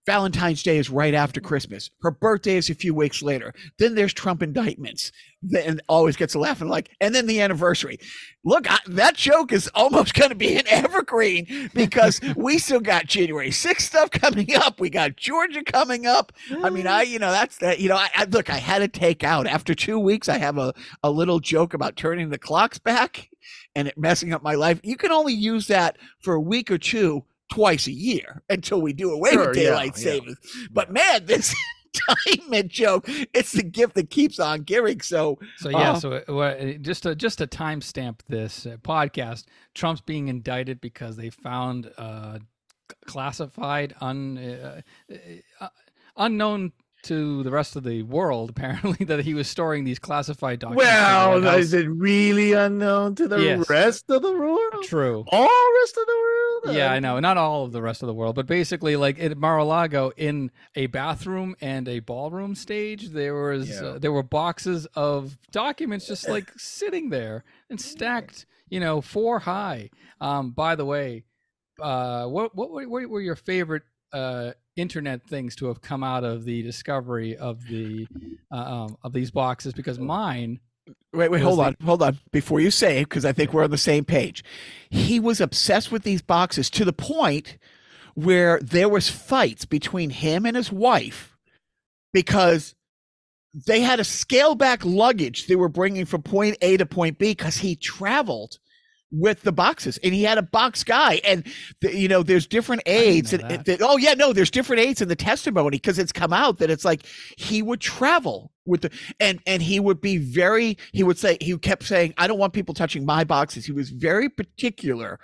Valentine's Day is right after Christmas. Her birthday is a few weeks later. Then there's Trump indictments. Then always gets a laugh and like, and then the anniversary. Look, I, that joke is almost going to be an evergreen because we still got January 6th stuff coming up. We got Georgia coming up. I mean, I, you know, that's that, you know, I, I look, I had to take out after two weeks. I have a, a little joke about turning the clocks back and it messing up my life. You can only use that for a week or two twice a year until we do away Sure, with daylight yeah. savings. But man, this assignment, joke. It's the gift that keeps on giving. So, So yeah, Uh, so uh, just to just to timestamp this uh, podcast, Trump's being indicted because they found uh, classified, un, uh, uh, unknown to the rest of the world, apparently that he was storing these classified documents. Well, is it really unknown to the Yes. rest of the world? true? All rest of the world? Yeah, I Uh, know. Not all of the rest of the world, but basically, like at Mar-a-Lago, in a bathroom and a ballroom stage, there was Yeah. uh, there were boxes of documents just like sitting there and stacked, you know, four high. Um, by the way, uh, what what what were your favorite uh, internet things to have come out of the discovery of the uh, um, of these boxes? Because mine, wait, wait, hold on, hold on. Before you say it, because I think we're on the same page. He was obsessed with these boxes to the point where there was fights between him and his wife because they had to scale back luggage they were bringing from point A to point B because he traveled with the boxes and he had a box guy and the, you know there's different aids and, that. oh yeah no there's different aids in the testimony because it's come out that it's like he would travel with the and and he would be very he would say he kept saying i don't want people touching my boxes he was very particular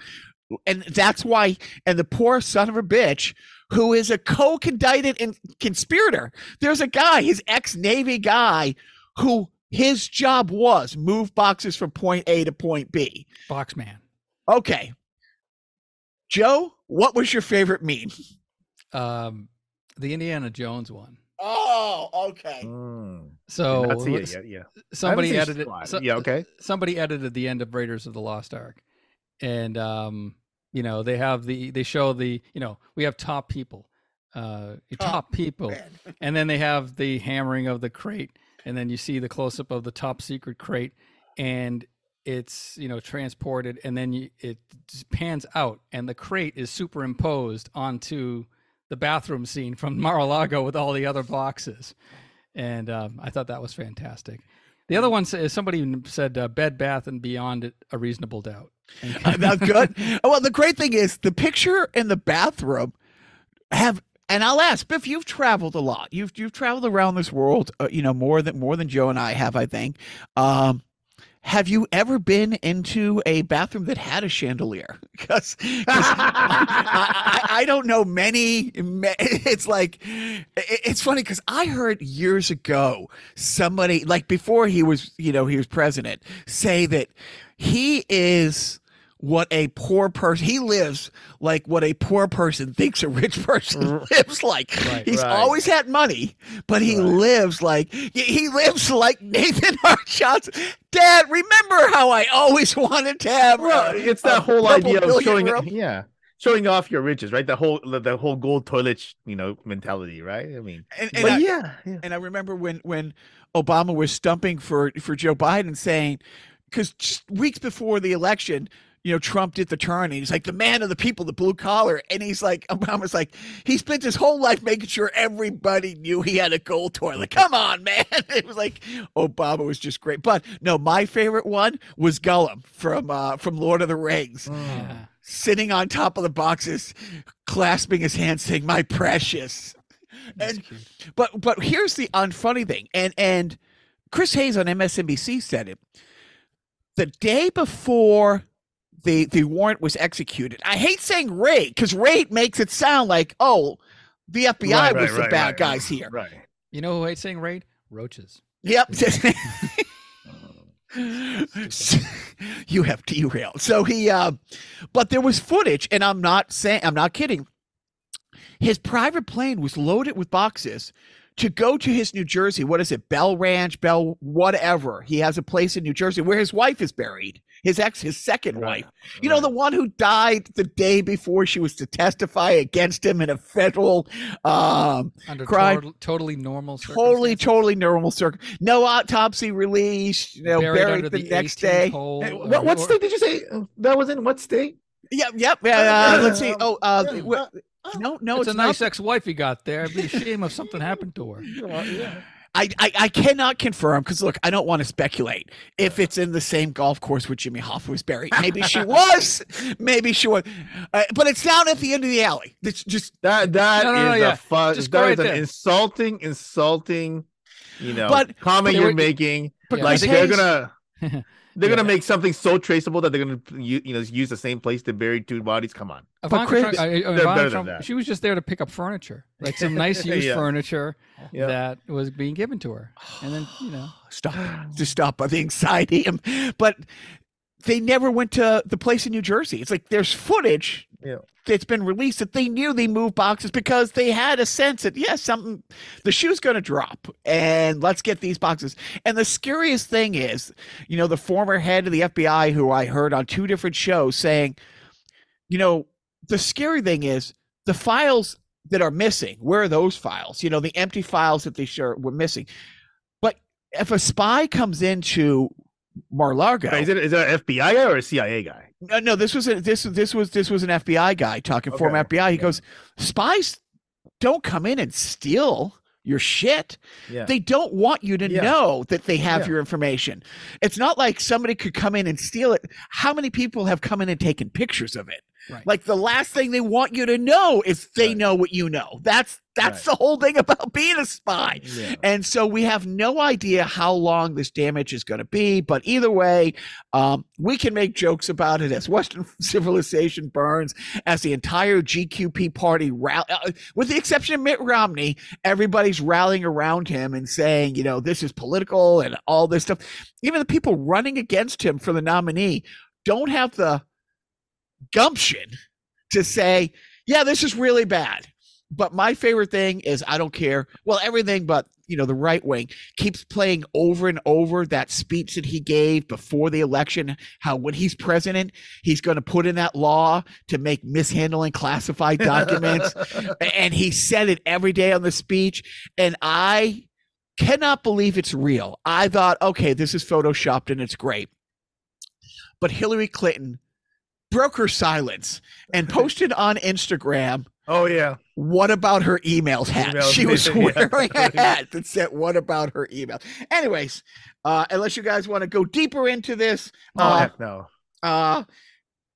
and that's why and the poor son of a bitch who is a co-indicted and conspirator there's a guy his ex-navy guy who his job was move boxes from point a to point b Box man. okay joe what was your favorite meme Um, the Indiana Jones one. oh okay Mm. So Not see it let's- yet, yeah. somebody edited Squad. so- yeah, okay. somebody edited the end of Raiders of the Lost Ark, and um, you know they have the they show the you know we have top people, uh, Top top people, and then they have the hammering of the crate, and then you see the close up of the top secret crate, and it's you know transported, and then you, it pans out, and the crate is superimposed onto the bathroom scene from Mar-a-Lago with all the other boxes, and um, I thought that was fantastic. The other one says somebody said uh, Bed Bath and Beyond a reasonable doubt. Uh, that's good. well, the great thing is the picture and the bathroom have, and I'll ask Biff. You've traveled a lot. You've you've traveled around this world. Uh, you know more than more than Joe and I have. I think. Um, have you ever been into a bathroom that had a chandelier? Because I, I, I don't know many. It's like it's funny because I heard years ago somebody like before he was you know he was president say that he is what a poor person he lives like what a poor person thinks a rich person lives like Right, he's right. always had money but he Right. lives like he- lives like nathan Hart Johnson. dad remember how i always wanted to have Well, uh, it's a that whole idea of showing, room? yeah, showing off your riches, right? The whole, the, whole gold toilet, you know, mentality, right? I mean, and, and but I- yeah, yeah. And I remember when when Obama was stumping for for Joe Biden, saying because weeks before the election, you know, Trump did the turn, and he's like the man of the people, the blue collar, and he's like Obama's like he spent his whole life making sure everybody knew he had a gold toilet. Come on, man! It was like Obama was just great. But no, my favorite one was Gollum from uh, from Lord of the Rings. yeah. Sitting on top of the boxes, clasping his hands, saying, "My precious." That's And- cute. But but here's the unfunny thing, and and Chris Hayes on MSNBC said it the day before the the warrant was executed. I hate saying raid because raid makes it sound like oh the FBI Right, was right, the right, bad right, guys here. right? You know who hates saying raid? Roaches. Yep. you have derailed. So he uh but there was footage and I'm not saying I'm not kidding. His private plane was loaded with boxes to go to his New Jersey. What is it? Bell Ranch, Bell whatever. He has a place in New Jersey where his wife is buried. His ex his second Right, wife. You know, the one who died the day before she was to testify against him in a federal um Under Crime. tot- totally normal totally, totally normal circ. No autopsy released. You know, buried, under the, next day. hole, Hey, what, what or- state did you say that was in? What state? Yep, yep. Yeah, uh, let's see. Oh, uh, yeah, uh, no, no, it's, it's, a nice ex-wife he got there. I'd be ashamed if something happened to her. Yeah. I, I, I cannot confirm because look, I don't want to speculate if it's in the same golf course where Jimmy Hoffa was buried. Maybe she was, maybe she was, uh, but it's down at the end of the alley. It's just That that No, no, no, is yeah. a fun. Just go That right is an insulting, insulting, you know, But- comment but you're it- making. but Yeah, like Chris they're gonna they're Yeah. gonna make something so traceable that they're gonna you, you know use the same place to bury two bodies. Come on. Ivanka Chris- Trump, I- I- Ivanka Trump, that. she was just there to pick up furniture, like some nice used Yeah. furniture Yeah. that was being given to her, and then you know, stop, just stop by the anxiety. But they never went to the place in New Jersey. It's like there's footage Yeah. that's been released that they knew they moved boxes because they had a sense that yes, something the shoe's going to drop, and let's get these boxes. And the scariest thing is, you know, the former head of the FBI, who I heard on two different shows saying, you know, the scary thing is the files that are missing. Where are those files? You know, the empty files that they sure were missing. But if a spy comes into Mar-a-Lago, Is it is it an FBI guy or a CIA guy? no, no, this was a, this this was this was an FBI guy talking Okay. FBI. He Yeah. goes, spies don't come in and steal your shit. Yeah. They don't want you to Yeah. know that they have your information. It's not like somebody could come in and steal it. How many people have come in and taken pictures of it? Right. Like the last thing they want you to know is they Right. know what you know. That's that's Right. the whole thing about being a spy. yeah. And so we have no idea how long this damage is going to be. But either way, um, we can make jokes about it as Western civilization burns, as the entire GQP party, rall- uh, with the exception of Mitt Romney, everybody's rallying around him and saying, you know, this is political and all this stuff. Even the people running against him for the nominee don't have the gumption to say, yeah, this is really bad. But my favorite thing is I don't care. Well, everything but you know the right wing keeps playing over and over that speech that he gave before the election. How when he's president, he's going to put in that law to make mishandling classified documents, and he said it every day on the speech. And I cannot believe it's real. I thought, okay, this is photoshopped and it's great. But Hillary Clinton broke her silence and posted on Instagram oh yeah. what about her emails hat? Emails, She was yeah. wearing a hat that said, What about her email? Anyways, uh, unless you guys want to go deeper into this, Oh uh, no. uh,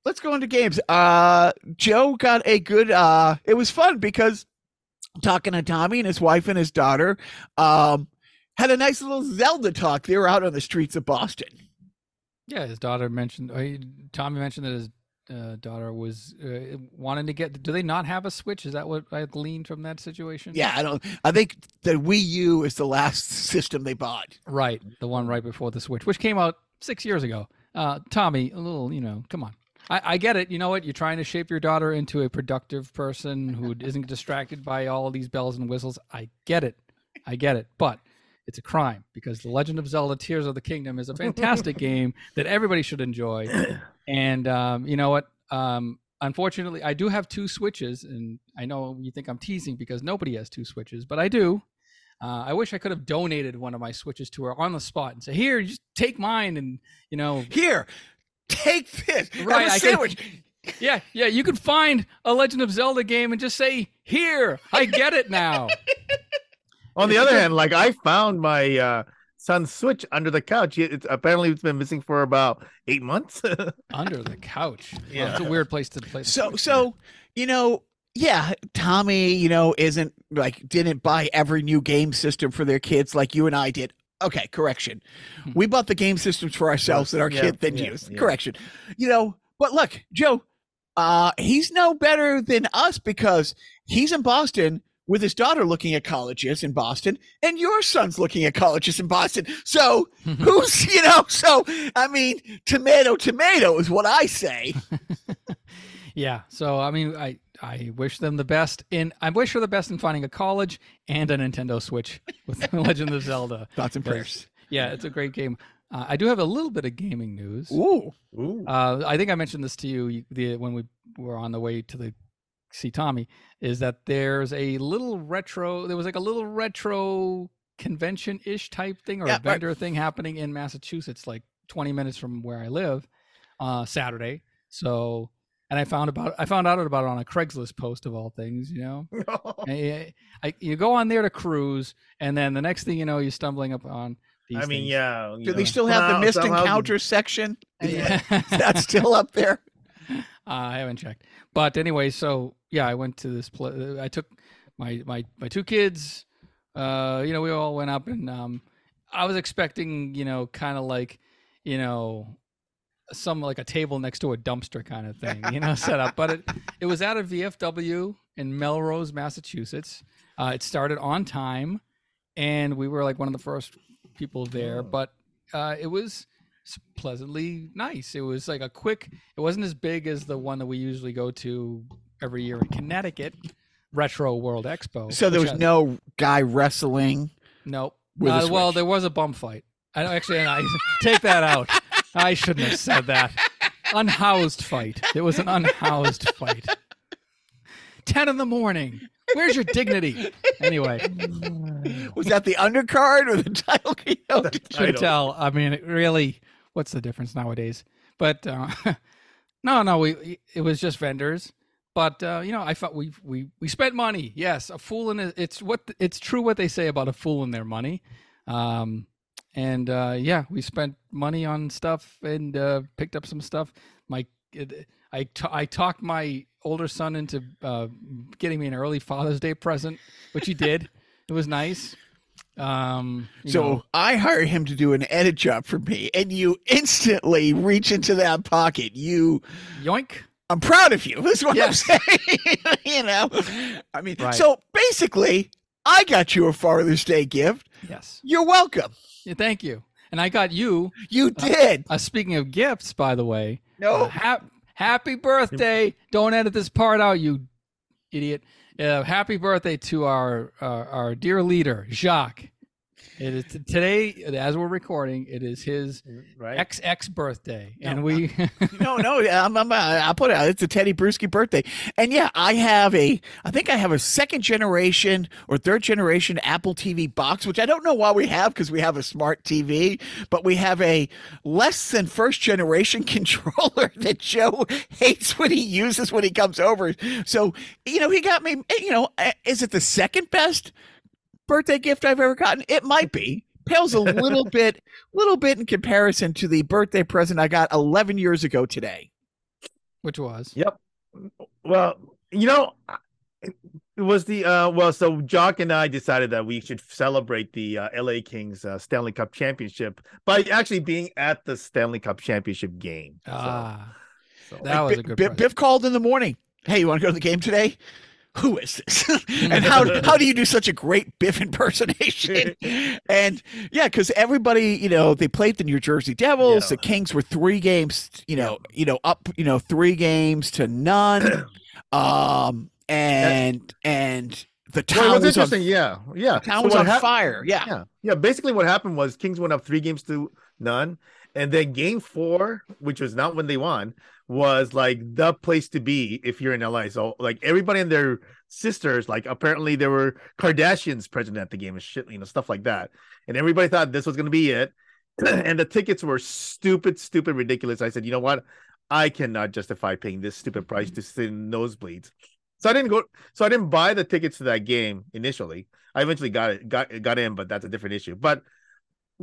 let's go into games. Uh, Joe got a good, uh, it was fun because talking to Tommy and his wife and his daughter, um, had a nice little Zelda talk. They were out on the streets of Boston. yeah, his daughter mentioned. Or he, Tommy mentioned that his uh, daughter was uh, wanting to get. Do they not have a Switch? Is that what I gleaned from that situation? Yeah, I don't, I think the Wii U is the last system they bought. right. The one right before the Switch, which came out six years ago. Uh, Tommy, a little, you know, come on. I, I get it. You know what? You're trying to shape your daughter into a productive person who isn't distracted by all these bells and whistles. I get it. I get it. But it's a crime because The Legend of Zelda Tears of the Kingdom is a fantastic game that everybody should enjoy. And um, you know what? Um, unfortunately, I do have two Switches, and I know you think I'm teasing because nobody has two Switches, but I do. Uh, I wish I could have donated one of my Switches to her on the spot and say, "Here, just take mine," and you know, Here, take this. Have Right, a I could- sandwich. yeah, yeah, you could find a Legend of Zelda game and just say, "Here, I get it now." On the other hand, like I found my uh son's Switch under the couch. It- It's apparently it's been missing for about eight months. Under the couch. Yeah. it's a weird place to play. the so Switch. so you know yeah tommy you know isn't like didn't buy every new game system for their kids like you and i did okay correction Hmm. we bought the game systems for ourselves that our Yeah, kid then yeah, used yeah. correction you know but look joe uh he's no better than us because he's in boston with his daughter looking at colleges in boston and your son's looking at colleges in boston so who's you know so i mean tomato tomato is what i say yeah. So I mean, I I wish them the best in. I wish her the best in finding a college and a Nintendo Switch with The Legend of Zelda. thoughts and prayers Yeah, it's a great game. Uh, I do have a little bit of gaming news. ooh Ooh. Uh, I think I mentioned this to you you- the, when we were on the way to the see Tommy. Is that there's a little retro? There was like a little retro convention ish type thing or Yeah, a right. vendor thing happening in Massachusetts, like 20 minutes from where I live, uh, Saturday. So and I found about I found out about it on a Craigslist post of all things. You know, I, I, you go on there to cruise, and then the next thing you know, you're stumbling upon. These I mean, things. yeah. Do they still have the missed encounters section? Yeah. Is that still up there? Uh, I haven't checked, but anyway, so yeah, I went to this place. I took my my my two kids. Uh, you know, we all went up, and um, I was expecting, you know, kind of like, you know, some like a table next to a dumpster kind of thing, you know, set up. But it it was at a VFW in Melrose, Massachusetts. Uh, it started on time, and we were like one of the first people there. Oh. But uh, it was pleasantly nice. It was like a quick. It wasn't as big as the one that we usually go to every year in Connecticut, Retro World Expo. So there was has- no guy wrestling. Nope. Uh, well, there was a bum fight. I actually, and I take that out. I shouldn't have said that. Unhoused fight. It was an unhoused fight. Ten in the morning. Where's your dignity? Anyway, Was that the undercard or the title? You know, The did- should title. tell. I mean, it really, what's the difference nowadays? But uh, no, no, we it was just vendors. But uh, you know, I thought we we we spent money. Yes, a fool in. It's what it's true what they say about a fool and their money. Um, and uh, yeah, we spent money on stuff and uh, picked up some stuff. My it, I I talked my older son into uh, getting me an early Father's Day present, which he did. it was nice. Um, so know, I hired him to do an edit job for me, and you instantly reach into that pocket. You, yoink. I'm proud of you. This is what Yes. I'm saying. you know, I mean, Right. so basically, I got you a Father's Day gift. Yes. You're welcome. Yeah, thank you. And I got you. You did. Uh, speaking of gifts, by the way, uh, No, happy birthday! Don't edit this part out, you idiot. Uh, happy birthday to our uh, our dear leader, Jacques. It is today, as we're recording. It is his mm, right? XX birthday, and we no, no. I'm, I'm, uh, I'll put it out. It's a Tedy Bruschi birthday. And yeah, I have a, I think I have a second generation or third generation Apple TV box, which I don't know why we have because we have a smart TV, but we have a less than first generation controller that Joe hates when he uses when he comes over. So, you know, he got me, eh, you know, eh, is it the second best birthday gift I've ever gotten? It might be. Pales a little bit, little bit in comparison to the birthday present I got 11 years ago today. which was Yep. Well, you know, it was the uh well, so Jacques and I decided that we should celebrate the uh, LA Kings uh, Stanley Cup championship by actually being at the Stanley Cup championship game. Ah so- that was Bi- a good Bi- present. Biff called in the morning. Hey, you want to go to the game today? Who is this? and how how do you do such a great Biff impersonation? and yeah, because everybody, you know, they played the New Jersey Devils. Yeah. The Kings were three games, you know, you know, up, you know, three games to none. um, and and the Well, town it was was on, interesting. yeah, yeah. town So was on hap- fire. Yeah. Yeah, yeah. Basically, what happened was Kings went up three games to none, and then Game Four, which was not when they won, was like the place to be if you're in LA. So like everybody and their sisters, like apparently there were Kardashians present at the game and shit, you know, stuff like that, and everybody thought this was gonna be it, and the tickets were stupid, stupid, ridiculous. I said, you know what, I cannot justify paying this stupid price to sit in nosebleeds. So I didn't go. So I didn't buy the tickets to that game initially. I eventually got it, got got in, but that's a different issue. But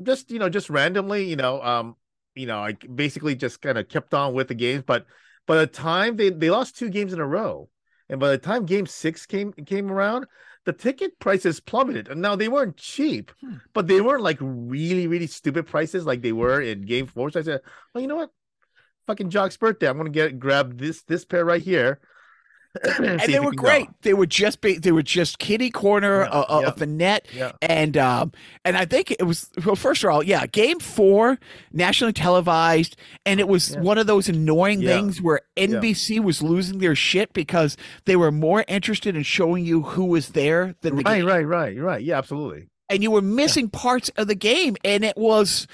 just you know, just randomly, you know, um, you know, I basically just kind of kept on with the games. But by the time they they lost two games in a row, and by the time Game Six came came around, the ticket prices plummeted. And now they weren't cheap, Hmm. but they weren't like really really stupid prices like they were in Game Four. So I said, well, you know what, fucking Jacques' birthday, I'm gonna get grab this this pair right here. And they were can go. great. They were just be, they were just kitty corner Yeah, uh, yeah. of the net. Yeah. and um and I think it was well first of all yeah game four nationally televised and it was one of those annoying things where NBC was losing their shit because they were more interested in showing you who was there than the Right, game right, right, right. Yeah, absolutely. and you were missing parts of the game and it was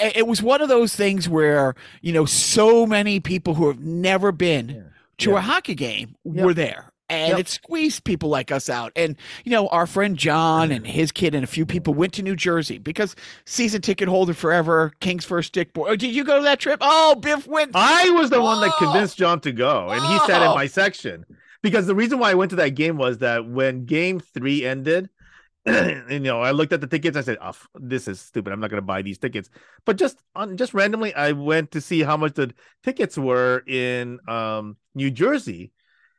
it was one of those things where you know so many people who have never been. To Yeah. a hockey game Yeah. were there and Yep. it squeezed people like us out. And you know, our friend John and his kid and a few people went to New Jersey because season ticket holder forever, King's first stick boy. Oh, did you go to that trip? Oh, Biff went. I was the one that Oh. convinced John to go, and he sat in Oh. my section because the reason why I went to that game was that when Game Three ended, and, you know, I looked at the tickets. I said, oh, "This is stupid. I'm not going to buy these tickets." But just on just randomly, I went to see how much the tickets were in um, New Jersey,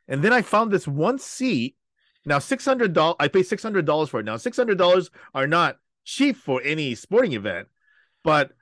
and then I found this one seat. Now six hundred dollars. I paid six hundred dollars for it. Now six hundred dollars are not cheap for any sporting event, but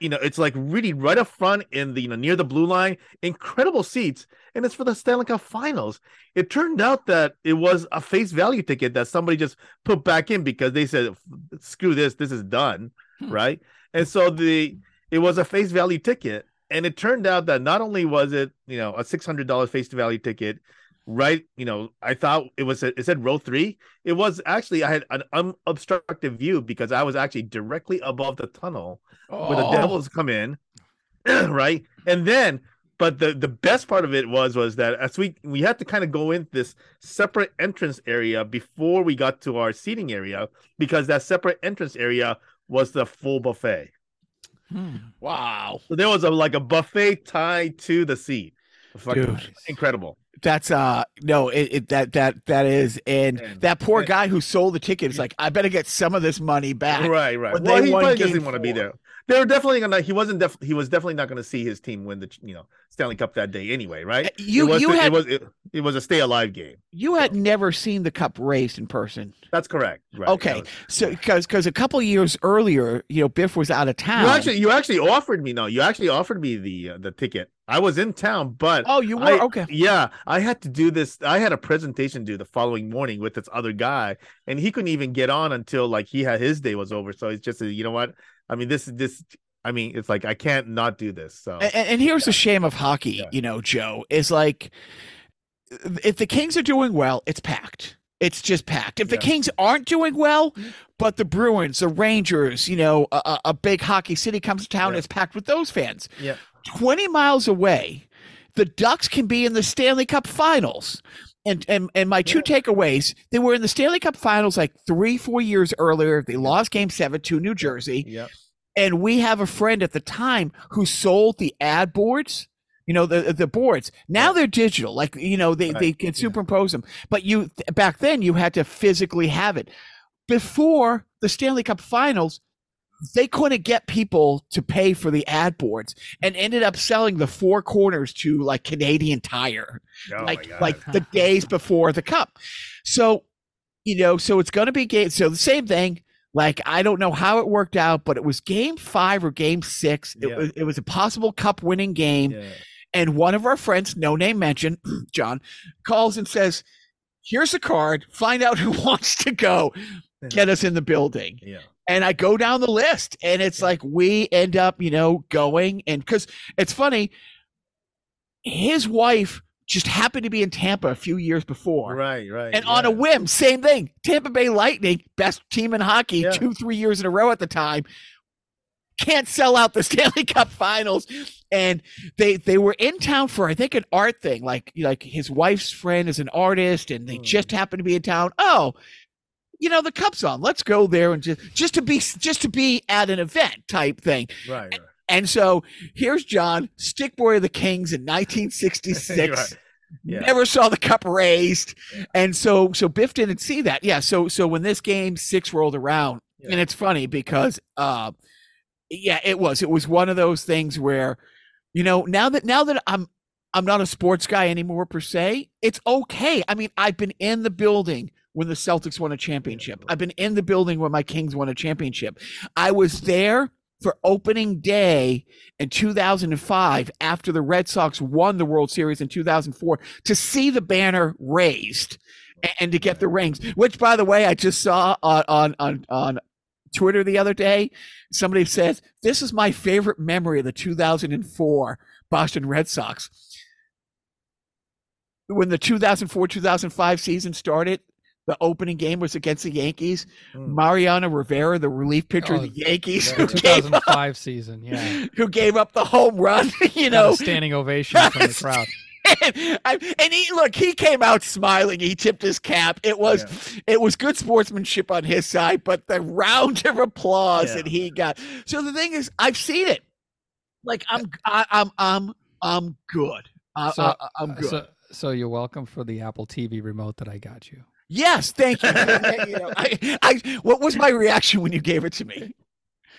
you know it's like really right up front in the you know near the blue line. Incredible seats, and it's for the Stanley Cup Finals. It turned out that it was a face value ticket that somebody just put back in because they said, "Screw this, this is done," Hmm. right? And so the it was a face value ticket, and it turned out that not only was it you know a six hundred dollars face value ticket, right? You know, I thought it was it said row three. It was actually I had an unobstructed view because I was actually directly above the tunnel where the Oh. devils come in, right? And then, but the the best part of it was was that as we we had to kind of go in this separate entrance area before we got to our seating area because that separate entrance area was the full buffet. Hmm. Wow, So there was a like a buffet tied to the seat. Fucking Dude. incredible. That's uh no, it, it that that that is, and And- that poor and- guy who sold the ticket is like, I better get some of this money back. Right, right. Well, they he probably doesn't want to be there. They were definitely gonna. He wasn't. Def, he was definitely not gonna see his team win the you know Stanley Cup that day anyway, right? Uh, You it was, you it had was it, it was a stay alive game. you had never seen the cup raised in person. That's correct. Right. Okay, was- So because because a couple years earlier, you know, Biff was out of town. you actually you actually offered me no, you actually offered me the uh, the ticket. I was in town, but oh, you were I- okay. yeah, I had to do this. I had a presentation due the following morning with this other guy, and he couldn't even get on until like he had his day was over. So it's just a, you know what? I mean, this is this. I mean, it's like I can't not do this. So And, and here's the shame of hockey, Yeah. you know, Joe, is like if the Kings are doing well, it's packed. It's just packed. If the Kings aren't doing well, mm-hmm. but the Bruins, the Rangers, you know, a, a- big hockey city comes to town, Yeah. it's packed with those fans. Yeah. 20 miles away, the Ducks can be in the Stanley Cup finals. And, and and my two takeaways, they were in the Stanley Cup finals like three, four years earlier. They lost game seven to New Jersey. Yeah, and we have a friend at the time who sold the ad boards you know the the boards. Now Yeah. they're digital. Like you know they, Right, they can yeah. superimpose them. But you back then you had to physically have it. Before the stanley cup finals they couldn't get people to pay for the ad boards and ended up selling the four corners to like canadian tire Oh like like the days before the cup. So, you know, so it's going to be game. So the same thing. Like I don't know how it worked out, but it was game five or game six. It Yeah. was it was a possible cup winning game, yeah. and one of our friends, no name mentioned, John, calls and says, "Here's a card. Find out who wants to go. Get us in the building." yeah. And I go down the list, and it's Yeah. like we end up, you know, going and because it's funny, his wife just happened to be in Tampa a few years before. Right, right. And on a whim, same thing. Tampa Bay Lightning, best team in hockey, Yeah. two, three years in a row at the time, can't sell out the Stanley Cup Finals, and they they were in town for I think an art thing. Like like his wife's friend is an artist, and they Hmm. just happened to be in town. Oh, you know the cup's on. Let's go there and just just to be just to be at an event type thing. right, right. And so here's John, stick boy of the Kings in 1966. Right. Yeah. Never saw the cup raised, Yeah. and so so Biff didn't see that. Yeah, so so when this game six rolled around, and it's funny because uh, yeah, it was it was one of those things where, you know, now that now that I'm I'm not a sports guy anymore per se, it's okay. I mean, I've been in the building when the Celtics won a championship. I've been in the building when my Kings won a championship. I was there for opening day in 2005 after the Red Sox won the World Series in 2004 to see the banner raised and to get the rings. Which, by the way, I just saw on on on, on Twitter the other day. Somebody says this is my favorite memory of the 2004 Boston Red Sox. When the 2004 2005 season started, the opening game was against the Yankees. Hmm. Mariano Rivera, the relief pitcher of Oh, the Yankees, The who gave, up, 2005 season, yeah. who gave up the home run, you know, a standing ovation from the crowd. and, and he look, he came out smiling. He tipped his cap. It was it was good sportsmanship on his side, but the round of applause Yeah. that he got. So the thing is, I've seen it. Like I'm, I, I'm, I'm, I'm good. Uh, So- uh, I'm good. So, so you're welcome for the Apple TV remote that I got you. Yes, thank you. you know, I, I, what was my reaction when you gave it to me?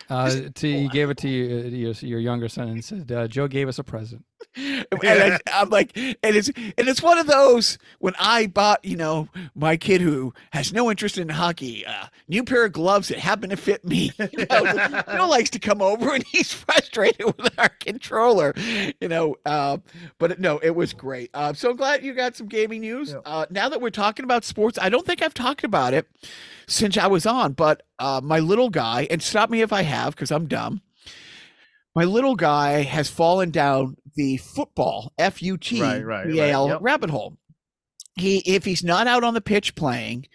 Uh, to, he gave it to you, uh, your, your younger son and said, uh, "Joe gave us a present." and I, I'm like, and it's and it's one of those when I bought, you know, my kid who has no interest in hockey, uh, new pair of gloves that happen to fit me. You know, Bill likes to come over and he's frustrated with our controller, you know. Uh, but no, it was great. Uh, so glad you got some gaming news. Yeah. Uh, now that we're talking about sports, I don't think I've talked about it since I was on, but uh, my little guy, and stop me if I have because I'm dumb. My little guy has fallen down the football F U T right, right, Yale rabbit hole. He, if he's not out on the pitch playing,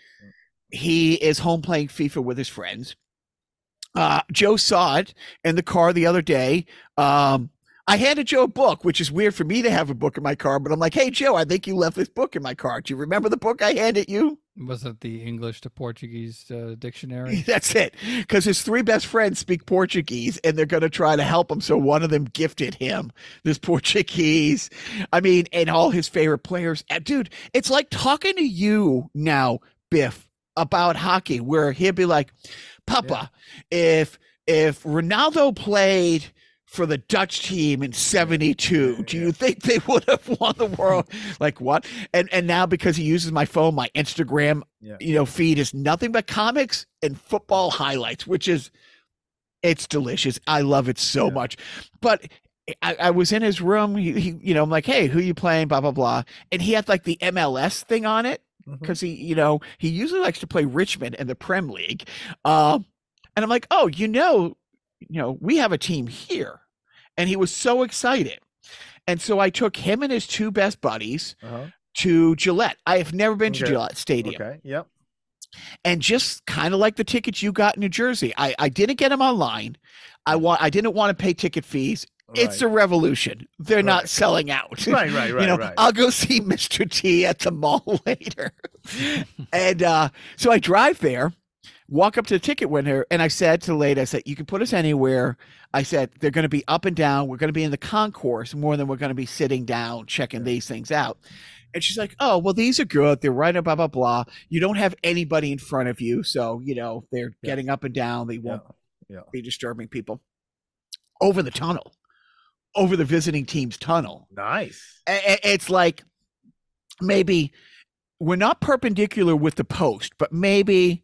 he is home playing FIFA with his friends. Uh, Joe saw it in the car the other day. Um, I handed Joe a book, which is weird for me to have a book in my car, but I'm like, hey, Joe, I think you left this book in my car. Do you remember the book I handed you? Was it the English to Portuguese uh, dictionary? That's it. Because his three best friends speak Portuguese and they're going to try to help him. So one of them gifted him this Portuguese. I mean, and all his favorite players. Dude, it's like talking to you now, Biff, about hockey, where he'd be like, Papa, if if Ronaldo played for the Dutch team in 72, Yeah, do yeah. you think they would have won the world? like what? And and now because he uses my phone, my Instagram Yeah. you know feed is nothing but comics and football highlights which is it's delicious i love it so much but I, I was in his room he, he you know i'm like hey who you playing blah blah blah and he had like the mls thing on it because he you know he usually likes to play richmond in the prem league um and i'm like oh you know you know we have a team here and he was so excited and so i took him and his two best buddies Uh-huh. to gillette i have never been to gillette stadium Okay. Yep. and just kind of like the tickets you got in New Jersey. I, I didn't get them online. I want I didn't want to pay ticket fees. It's a revolution. They're not selling out. right, right, right, you know, right. I'll go see Mr. T at the mall later. and uh, so I drive there, walk up to the ticket window, and I said to the lady, I said, You can put us anywhere. I said, They're going to be up and down. We're going to be in the concourse more than we're going to be sitting down checking these things out. And she's like, Oh, well, these are good. They're right, blah, blah, blah. You don't have anybody in front of you. So, you know, they're Yeah. getting up and down. They won't Yeah. be disturbing people. Over the tunnel, over the visiting team's tunnel. Nice. It's like maybe we're not perpendicular with the post, but maybe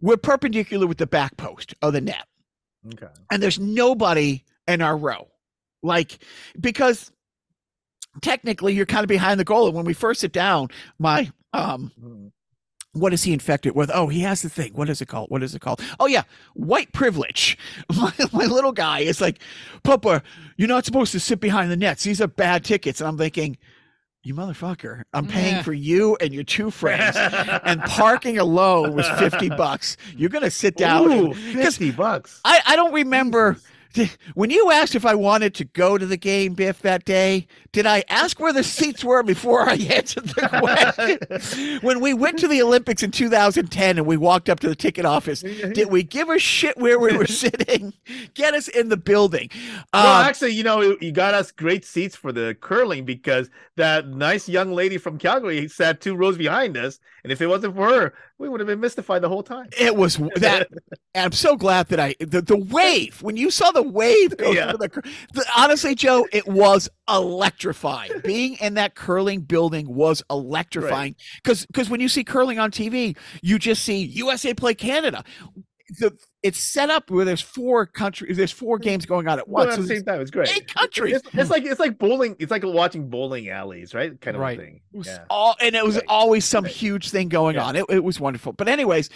we're perpendicular with the back post of the net. Okay. And there's nobody in our row. Like, because technically you're kind of behind the goal. And when we first sit down, my um Mhm. what is he infected with? Oh, he has the thing. What is it called? What is it called? Oh yeah, white privilege. My, my little guy is like, Papa, you're not supposed to sit behind the nets. These are bad tickets. And I'm thinking, you motherfucker, I'm paying Yeah. for you and your two friends. and parking alone was 50 bucks. You're gonna sit down. Ooh, and- fifty bucks. I, I don't remember when you asked if I wanted to go to the game, Biff, that day. Did I ask where the seats were before I answered the question? when we went to the Olympics in 2010 and we walked up to the ticket office, did we give a shit where we were sitting? Get us in the building. Well, Um, actually, you know, you got us great seats for the curling because that nice young lady from Calgary sat two rows behind us, and if it wasn't for her, we would have been mystified the whole time. it was that. I'm so glad that I the, the wave when you saw the wave Yeah. the, the honestly, Joe, it was electrifying. Being in that curling building was electrifying because because when you see curling on TV, you just see USA play Canada. The it's set up where there's four countries, there's four games going on at once. at the same time, it's great. eight countries. It's, it's like it's like bowling. It's like watching bowling alleys, right? Kind of Right. thing. It was Yeah. all and it was Right. always some Right. huge thing going Yeah. on. It, it was wonderful. But anyways,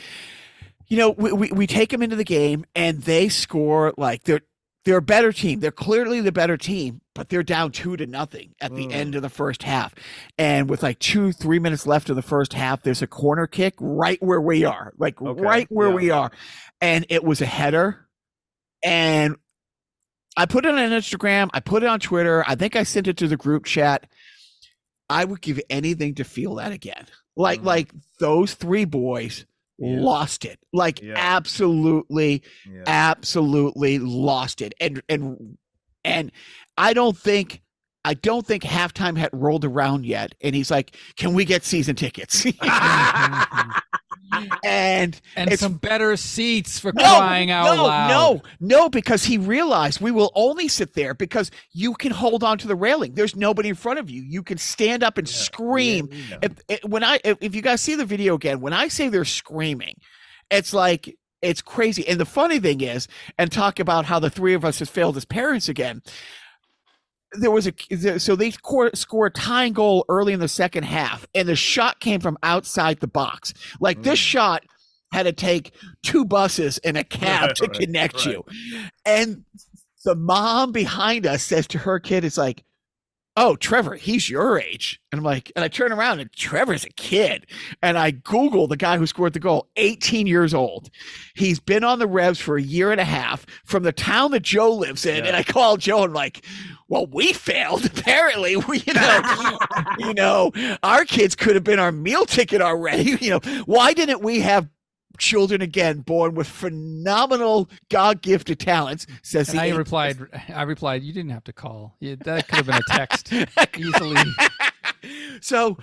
you know, we, we, we take them into the game and they score like they're they're a better team. They're clearly the better team, but they're down two to nothing at the Mm. end of the first half. And with like two, three minutes left of the first half, there's a corner kick right where we are, like Okay, right where yeah. we are. And it was a header. And I put it on Instagram. I put it on Twitter. I think I sent it to the group chat. I would give anything to feel that again. Like Mhm. like those three boys Yeah. lost it. Like Yeah. absolutely Yeah. absolutely lost it. And and and I don't think I don't think halftime had rolled around yet. And he's like, "Can we get season tickets?" and and some better seats for no, crying out no, loud. no, no, no, because he realized we will only sit there because you can hold on to the railing. There's nobody in front of you. You can stand up and Yeah. scream. Yeah, yeah. If, if- when I if, if you guys see the video again, when I say they're screaming, it's like it's crazy. And the funny thing is, and talk about how the three of us has failed as parents again. There was a so they score, score a tying goal early in the second half, and the shot came from outside the box. Like this Mm. shot had to take two buses and a cab to Right, connect right. you. And the mom behind us says to her kid, "It's like, oh, Trevor, he's your age." And I'm like, and I turn around and Trevor's a kid. And I Google the guy who scored the goal, 18 years old. He's been on the Revs for a year and a half from the town that Joe lives in. Yeah. And I call Joe and like, well, we failed. Apparently, we, you know, you know, our kids could have been our meal ticket already. You know, why didn't we have children again born with phenomenal God gifted talents? Says And I replied, I replied, you didn't have to call. That could have been a text easily. so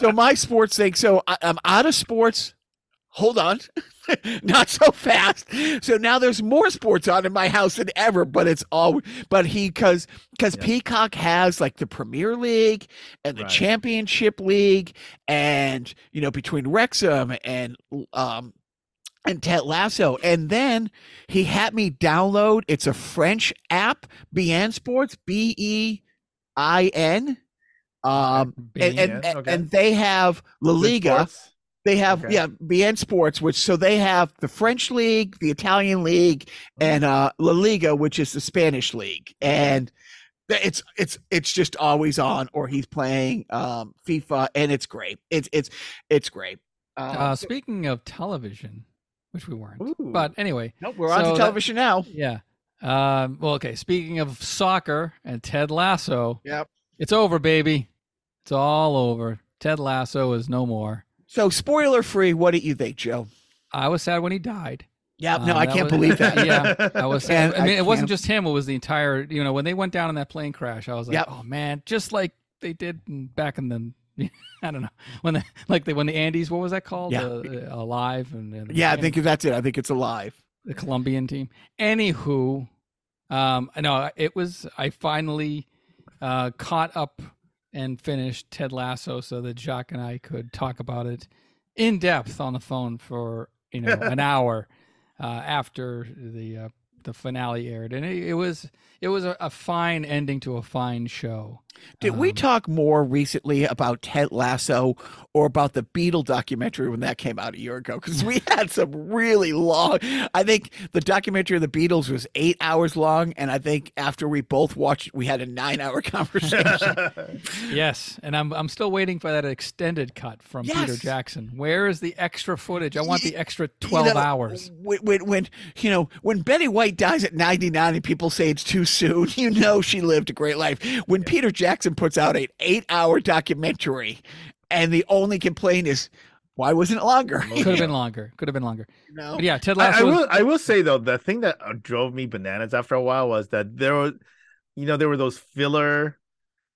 so my sports thing. So I, I'm out of sports. Hold on, not so fast. So now there's more sports on in my house than ever, but it's all. But he because because Yeah. Peacock has like the Premier League and the Right. Championship League, and you know between Wrexham and um and Ted Lasso, and then he had me download. It's a French app, beIN Sports, B E I N. Um, and, and, okay. and they have La Liga. sports. They have Okay. yeah, beIN Sports, which so they have the French league, the Italian league, and uh La Liga, which is the Spanish league. And it's it's it's just always on, or he's playing um FIFA, and it's great. It's it's it's great. Um, Uh, speaking of television, which we weren't, Ooh. but anyway, nope, we're on so to that- television now. yeah. Um, well, okay. Speaking of soccer and Ted Lasso, Yep. it's over, baby. It's all over. Ted Lasso is no more. So spoiler free, what did you think, Joe? I was sad when he died. Yeah, no, Um, I can't was- believe that. yeah, I was. I mean, I it wasn't just him. It was the entire. You know, when they went down in that plane crash, I was like, Yep. oh man, just like they did back in the. I don't know when the like the when the Andes. What was that called? Yeah. Uh, uh, alive and, and Yeah, I think that's it. I think it's alive. the Colombian team. Anywho, um, I know it was. I finally uh, caught up and finished Ted Lasso so that Jacques and I could talk about it in depth on the phone for you know an hour uh, after the uh, the finale aired, and it, it was it was a, a fine ending to a fine show. Did we Um, talk more recently about Ted Lasso or about the Beatle documentary when that came out a year ago? Because we had some really long. I think the documentary of the Beatles was eight hours long, and I think after we both watched, we had a nine-hour conversation. Yes, and I'm I'm still waiting for that extended cut from Peter Yes. Jackson. Where is the extra footage? I want the extra You 12 know, hours. When, when, when you know when Betty White dies at 99 and people say it's too soon, you know she lived a great life. When Peter Jackson puts out an eight-hour documentary, and the only complaint is why wasn't it longer? Could have been longer. Could have been longer. No. But yeah, Ted I, I was- will. I will say though, the thing that uh, drove me bananas after a while was that there was, you know, there were those filler,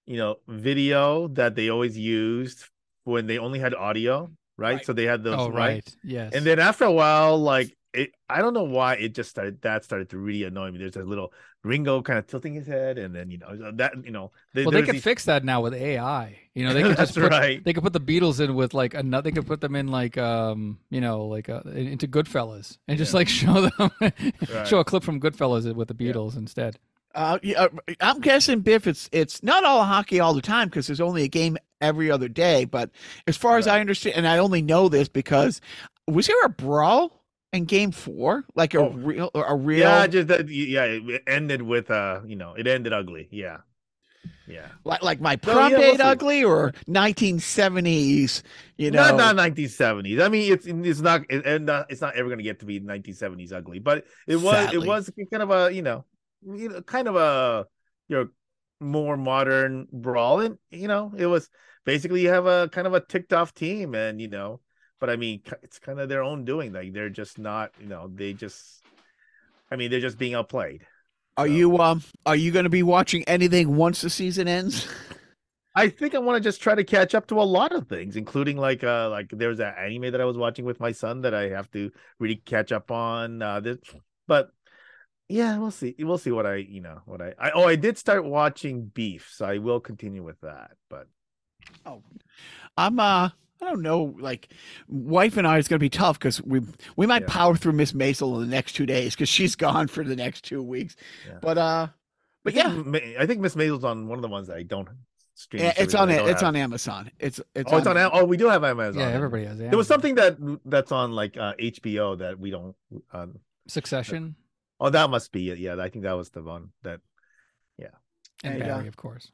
you know, video that they always used when they only had audio, right? Right. So they had those, oh right? right. Yes. And then after a while, like it, I don't know why it just started. That started to really annoy me. There's a little Ringo kind of tilting his head, and then you know that you know. there- well, they there's could these- fix that now with AI. You know, they could just put, right. They could put the Beatles in with like another. They could put them in like um, you know, like uh, into Goodfellas and just Yeah. like show them, Right. show a clip from Goodfellas with the Yeah. Beatles instead. Uh, yeah, uh, I'm guessing Biff. It's it's not all hockey all the time because there's only a game every other day. But as far as I understand, and I only know this because was there a brawl in Game Four, like a Oh. real a real Yeah, just that. Yeah, it ended with uh, you know, it ended ugly. Yeah, yeah. like like my prom yeah, we'll date ugly or 1970s? You know, not not 1970s. I mean, it's it's not it, and it's not ever going to get to be 1970s ugly, but it was Sadly. it was kind of a you know, you know, kind of a you know more modern brawl, and you know, it was basically you have a kind of a ticked off team, and you know, but I mean, it's kind of their own doing. Like they're just not, you know, they just, I mean, they're just being outplayed. Are so. you um are you going to be watching anything once the season ends? I think I want to just try to catch up to a lot of things, including like uh like there's that anime that I was watching with my son that I have to really catch up on. Uh, this, but yeah, we'll see. We'll see what I you know what I, I oh I did start watching Beef, so I will continue with that. But oh, I'm uh I don't know, like wife and I is going to be tough because we we might yeah. power through Miss Maisel in the next two days because she's gone for the next two weeks. Yeah. But uh, but I yeah, I think Miss Maisel's on one of the ones that I don't stream. Yeah, it's on it. It's have. on Amazon. It's it's oh, on, it's on. Oh, we do have Amazon. Yeah, everybody has. Amazon. There was something that that's on like uh, HBO that we don't. Uh, Succession. That, oh, that must be it. Yeah, I think that was the one that. Yeah. And, and Barry, uh, of course.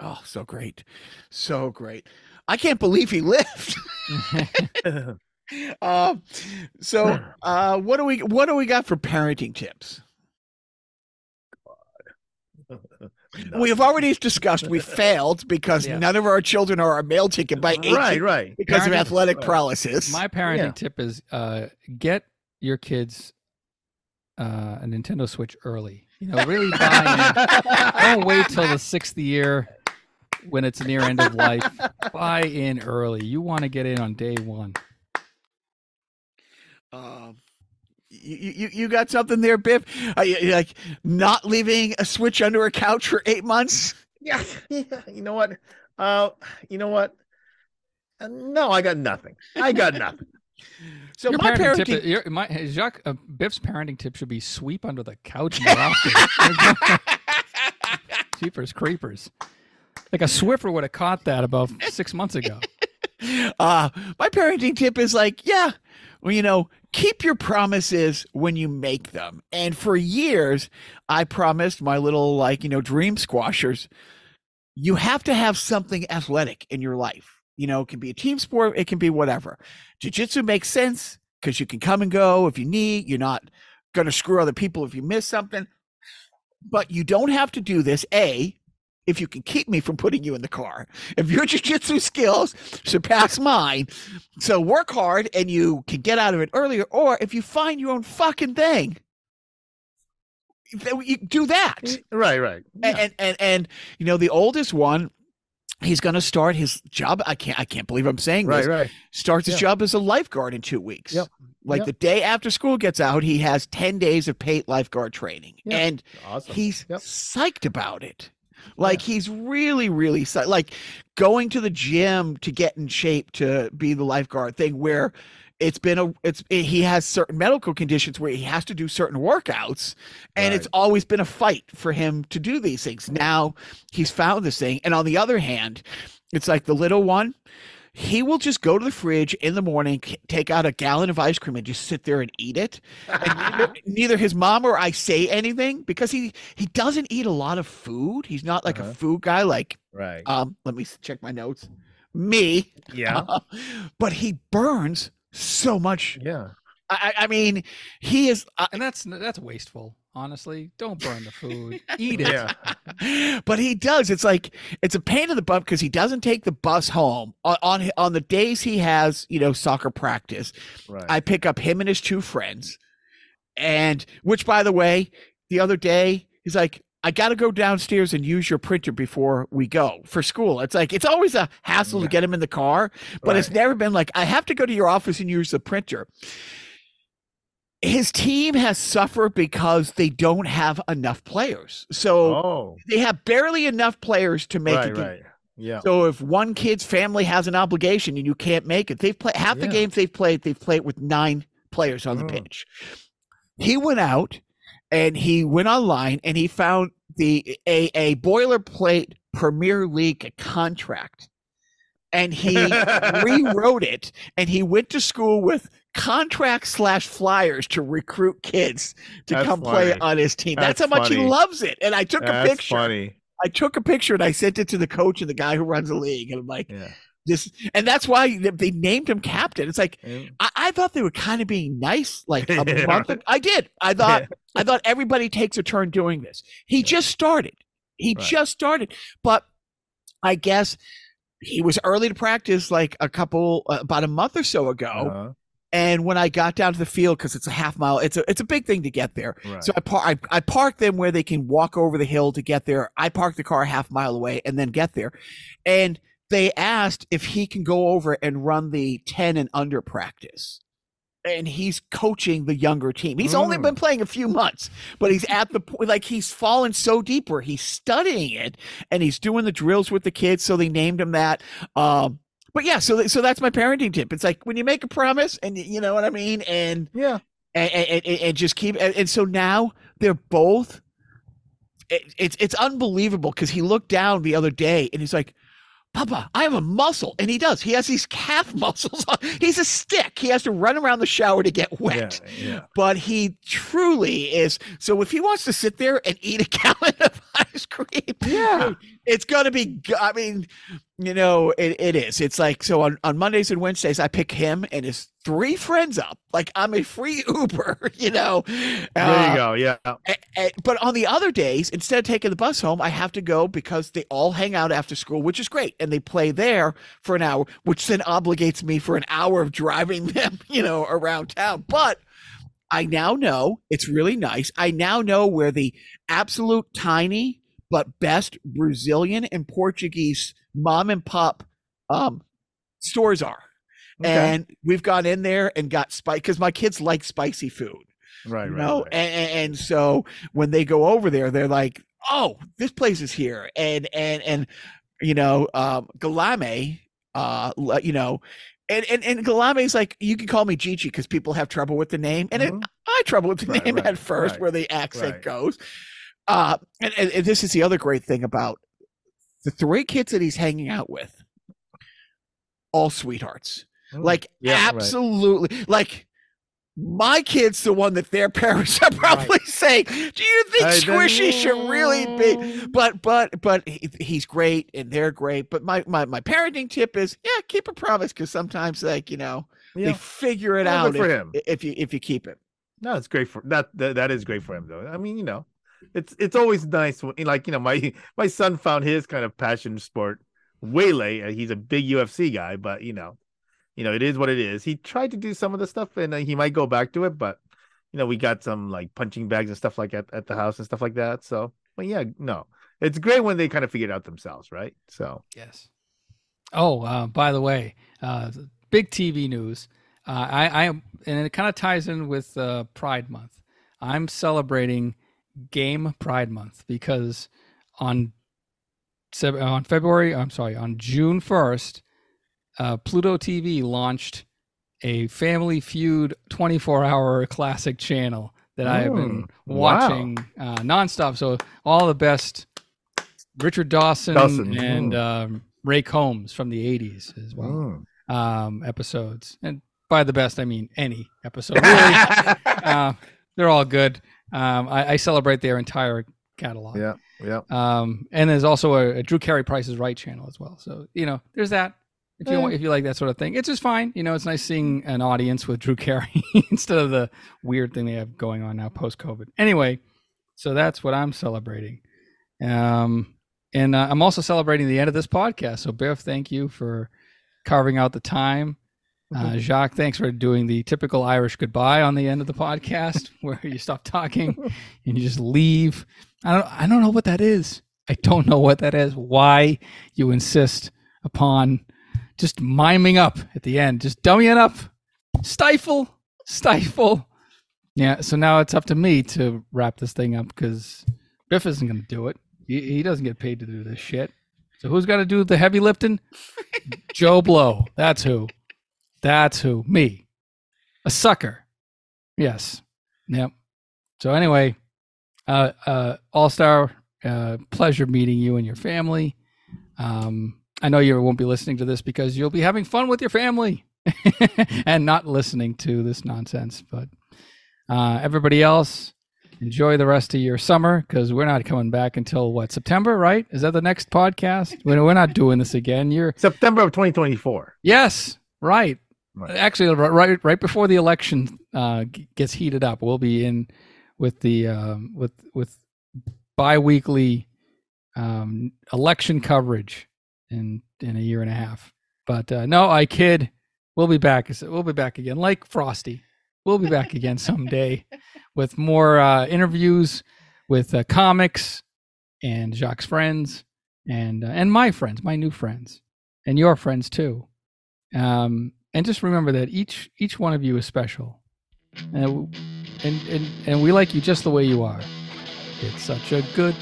Oh, so great, so great! I can't believe he lived. uh, so, uh, what do we what do we got for parenting tips? we have already discussed we failed because yeah. none of our children are our male ticket by eight right, right. because parenting, of athletic right. paralysis. My parenting yeah. tip is uh, get your kids uh, a Nintendo Switch early. You know, really buy in. Don't wait till the sixth year when it's near end of life. buy in early. You want to get in on day one. Um, you, you, you got something there, Biff? Are you, like not leaving a switch under a couch for eight months? Yeah, yeah. You know what? Uh, you know what? Uh, no, I got nothing. I got nothing. So your my parenting, parenting... tip, your, my Jacques uh, Biff's parenting tip should be sweep under the couch more often. Jeepers creepers. Like a Swiffer would have caught that about six months ago. Uh, my parenting tip is like, yeah, well, you know, keep your promises when you make them. And for years, I promised my little, like, you know, dream squashers, you have to have something athletic in your life. You know, it can be a team sport, it can be whatever. Jiu jitsu makes sense because you can come and go if you need. You're not going to screw other people if you miss something. But you don't have to do this, A, if you can keep me from putting you in the car. If your jiu-jitsu skills surpass mine, so work hard and you can get out of it earlier, or if you find your own fucking thing, you do that. Eh, right, right. Yeah. And, and and and you know, the oldest one, he's gonna start his job. I can't I can't believe I'm saying right, this. Right, Starts his yeah. job as a lifeguard in two weeks. Yep. Like yep. the day after school gets out, he has 10 days of paid lifeguard training. Yep. And awesome. he's yep. psyched about it. Like yeah. he's really, really like going to the gym to get in shape to be the lifeguard thing where it's been a it's eh, he has certain medical conditions where he has to do certain workouts and right. it's always been a fight for him to do these things now he's found this thing and on the other hand it's like the little one he will just go to the fridge in the morning, take out a gallon of ice cream, and just sit there and eat it. And neither, neither, his mom or I say anything because he he doesn't eat a lot of food. He's not like uh-huh. a food guy. Like right. Um, let me check my notes. Me, yeah. Uh, but he burns so much. Yeah. I, I mean, he is, uh, and that's that's wasteful honestly. Don't burn the food. Eat it. Yeah. but he does. It's like it's a pain in the butt because he doesn't take the bus home on, on on the days he has, you know, soccer practice. Right. I pick up him and his two friends. And which by the way, the other day, he's like, I got to go downstairs and use your printer before we go for school. It's like it's always a hassle yeah. to get him in the car, but right. it's never been like I have to go to your office and use the printer his team has suffered because they don't have enough players. So oh. they have barely enough players to make right, it. Right. Yeah. So if one kid's family has an obligation and you can't make it, they've played half the yeah. games they've played, they've played with nine players on the mm. pitch. He went out and he went online and he found the a, a boilerplate Premier League contract. And he rewrote it and he went to school with contract slash flyers to recruit kids to That's come funny. play on his team. That's, That's how much funny. he loves it. And I took That's a picture. Funny. I took a picture and I sent it to the coach and the guy who runs the league. And I'm like, yeah. this, and that's why they named him captain. It's like yeah. I, I, thought they were kind of being nice, like a month. Ago. I did. I thought I thought everybody takes a turn doing this. He just started. He right. just started, but I guess he was early to practice like a couple uh, about a month or so ago. Uh-huh. And when I got down to the field, because it's a half mile, it's a it's a big thing to get there. Right. So I, par- I I park them where they can walk over the hill to get there. I park the car a half mile away and then get there. And they asked if he can go over and run the ten and under practice. And he's coaching the younger team. He's only Mm. been playing a few months, but he's at the point like he's fallen so deep where he's studying it and he's doing the drills with the kids. So they named him that. Um, but yeah, so so that's my parenting tip. It's like when you make a promise, and you know what I mean, and Yeah. and, and, and- and just keep. And, and so now they're both. It, it's it's unbelievable because he looked down the other day and he's like, "Papa, I have a muscle," and he does. He has these calf muscles. On. He's a stick. He has to run around the shower to get wet Yeah. Yeah. but he truly is. So if he wants to sit there and eat a gallon of ice cream, Yeah. it's gonna be. I mean, you know, it, it is. It's like so on on Mondays and Wednesdays, I pick him and his three friends up. Like I'm a free Uber, you know. There Uh, you go. Yeah. a- a- but on the other days, instead of taking the bus home, I have to go because they all hang out after school, which is great, and they play there for an hour, which then obligates me for an hour of driving them, you know, around town. But I now know it's really nice. I now know where the absolute tiny but best Brazilian and Portuguese mom and pop um, stores are. Okay. And we've gone in there and got spice because my kids like spicy food right. you Right. know right. and, and, and so when they go over there they're like oh this place is here and and and you know um galame uh you know and and, and galame is like you can call me gigi because people have trouble with the name and it, Mhm. i trouble with the Right, name right, at first right, where the accent right. goes uh and, and, this is the other great thing about the three kids that he's hanging out with all sweethearts like Yeah, right. absolutely like my kid's the one that their parents are probably saying do you think I squishy should really be but but but he, he's great and they're great but my my, my parenting tip is yeah keep a promise because sometimes like you know they figure it Well, out for if, him. if you if you keep it No, it's great for that, that. That is great for him, though. I mean, you know, it's it's always nice when, like, you know, my my son found his kind of passion sport way late. He's a big UFC guy, but you know, you know, it is what it is. He tried to do some of the stuff, and uh, he might go back to it, but you know, we got some like punching bags and stuff like at at the house and stuff like that. So, but yeah, no, it's great when they kind of figure it out themselves, right? So, Yes. Oh, uh, by the way, uh, big TV news. Uh, I, I am, and it kind of ties in with uh, Pride Month. I'm celebrating Game Pride Month because on on February, I'm sorry, on June 1st, uh, Pluto TV launched a Family Feud 24 hour classic channel that I have been Mm, wow. watching uh, nonstop. So all the best Richard Dawson, Dawson, and um, Ray Combs from the 80s as well mm. um, episodes. And by the best, I mean any episode. Really, uh, they're all good. Um, I, I celebrate their entire catalog. yeah, yeah. Um, and there's also a, a Drew Carey Price is Right channel as well. So you know, there's that. If you Eh. if you like that sort of thing, it's just fine. You know, it's nice seeing an audience with Drew Carey instead of the weird thing they have going on now post COVID. Anyway, so that's what I'm celebrating. Um, and uh, I'm also celebrating the end of this podcast. So Biff, thank you for carving out the time. Uh, Jacques, thanks for doing the typical Irish goodbye on the end of the podcast, where you stop talking and you just leave. I don't, I don't know what that is. I don't know what that is. Why you insist upon just miming up at the end, just dummying up, stifle, stifle. Yeah. So now it's up to me to wrap this thing up because Biff isn't going to do it. He, he doesn't get paid to do this shit. So who's got to do the heavy lifting? Joe Blow. That's who. That's who. Me. A sucker. Yes. Yep. So anyway, uh, uh, All Star, uh, pleasure meeting you and your family. Um, I know you won't be listening to this because you'll be having fun with your family and not listening to this nonsense. But uh, everybody else, enjoy the rest of your summer because we're not coming back until what September, right? Is that the next podcast? We're we're not doing this again. You're September of 2024. yes, right. Right. Actually, ri- right right before the election uh, gets heated up, we'll be in with the um, with with biweekly um, election coverage in in a year and a half. But uh, no, I kid. We'll be back. We'll be back again, like Frosty. We'll be back again someday with more uh, interviews with uh, comics and Jacques' friends and uh, and my friends, my new friends, and your friends too. Um, and just remember that each each one of you is special, and and and, and we like you just the way you are. It's such a good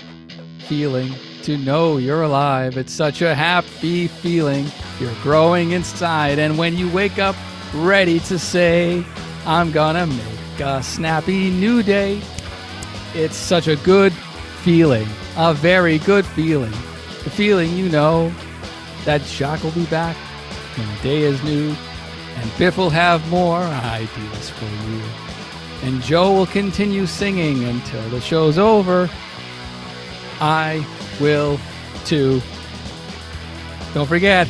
feeling to know you're alive. It's such a happy feeling. You're growing inside, and when you wake up ready to say, I'm gonna make a snappy new day, it's such a good feeling, a very good feeling. The feeling you know that Jacques will be back when the day is new, and Biff will have more ideas for you. And Joe will continue singing until the show's over. I will too. Don't forget,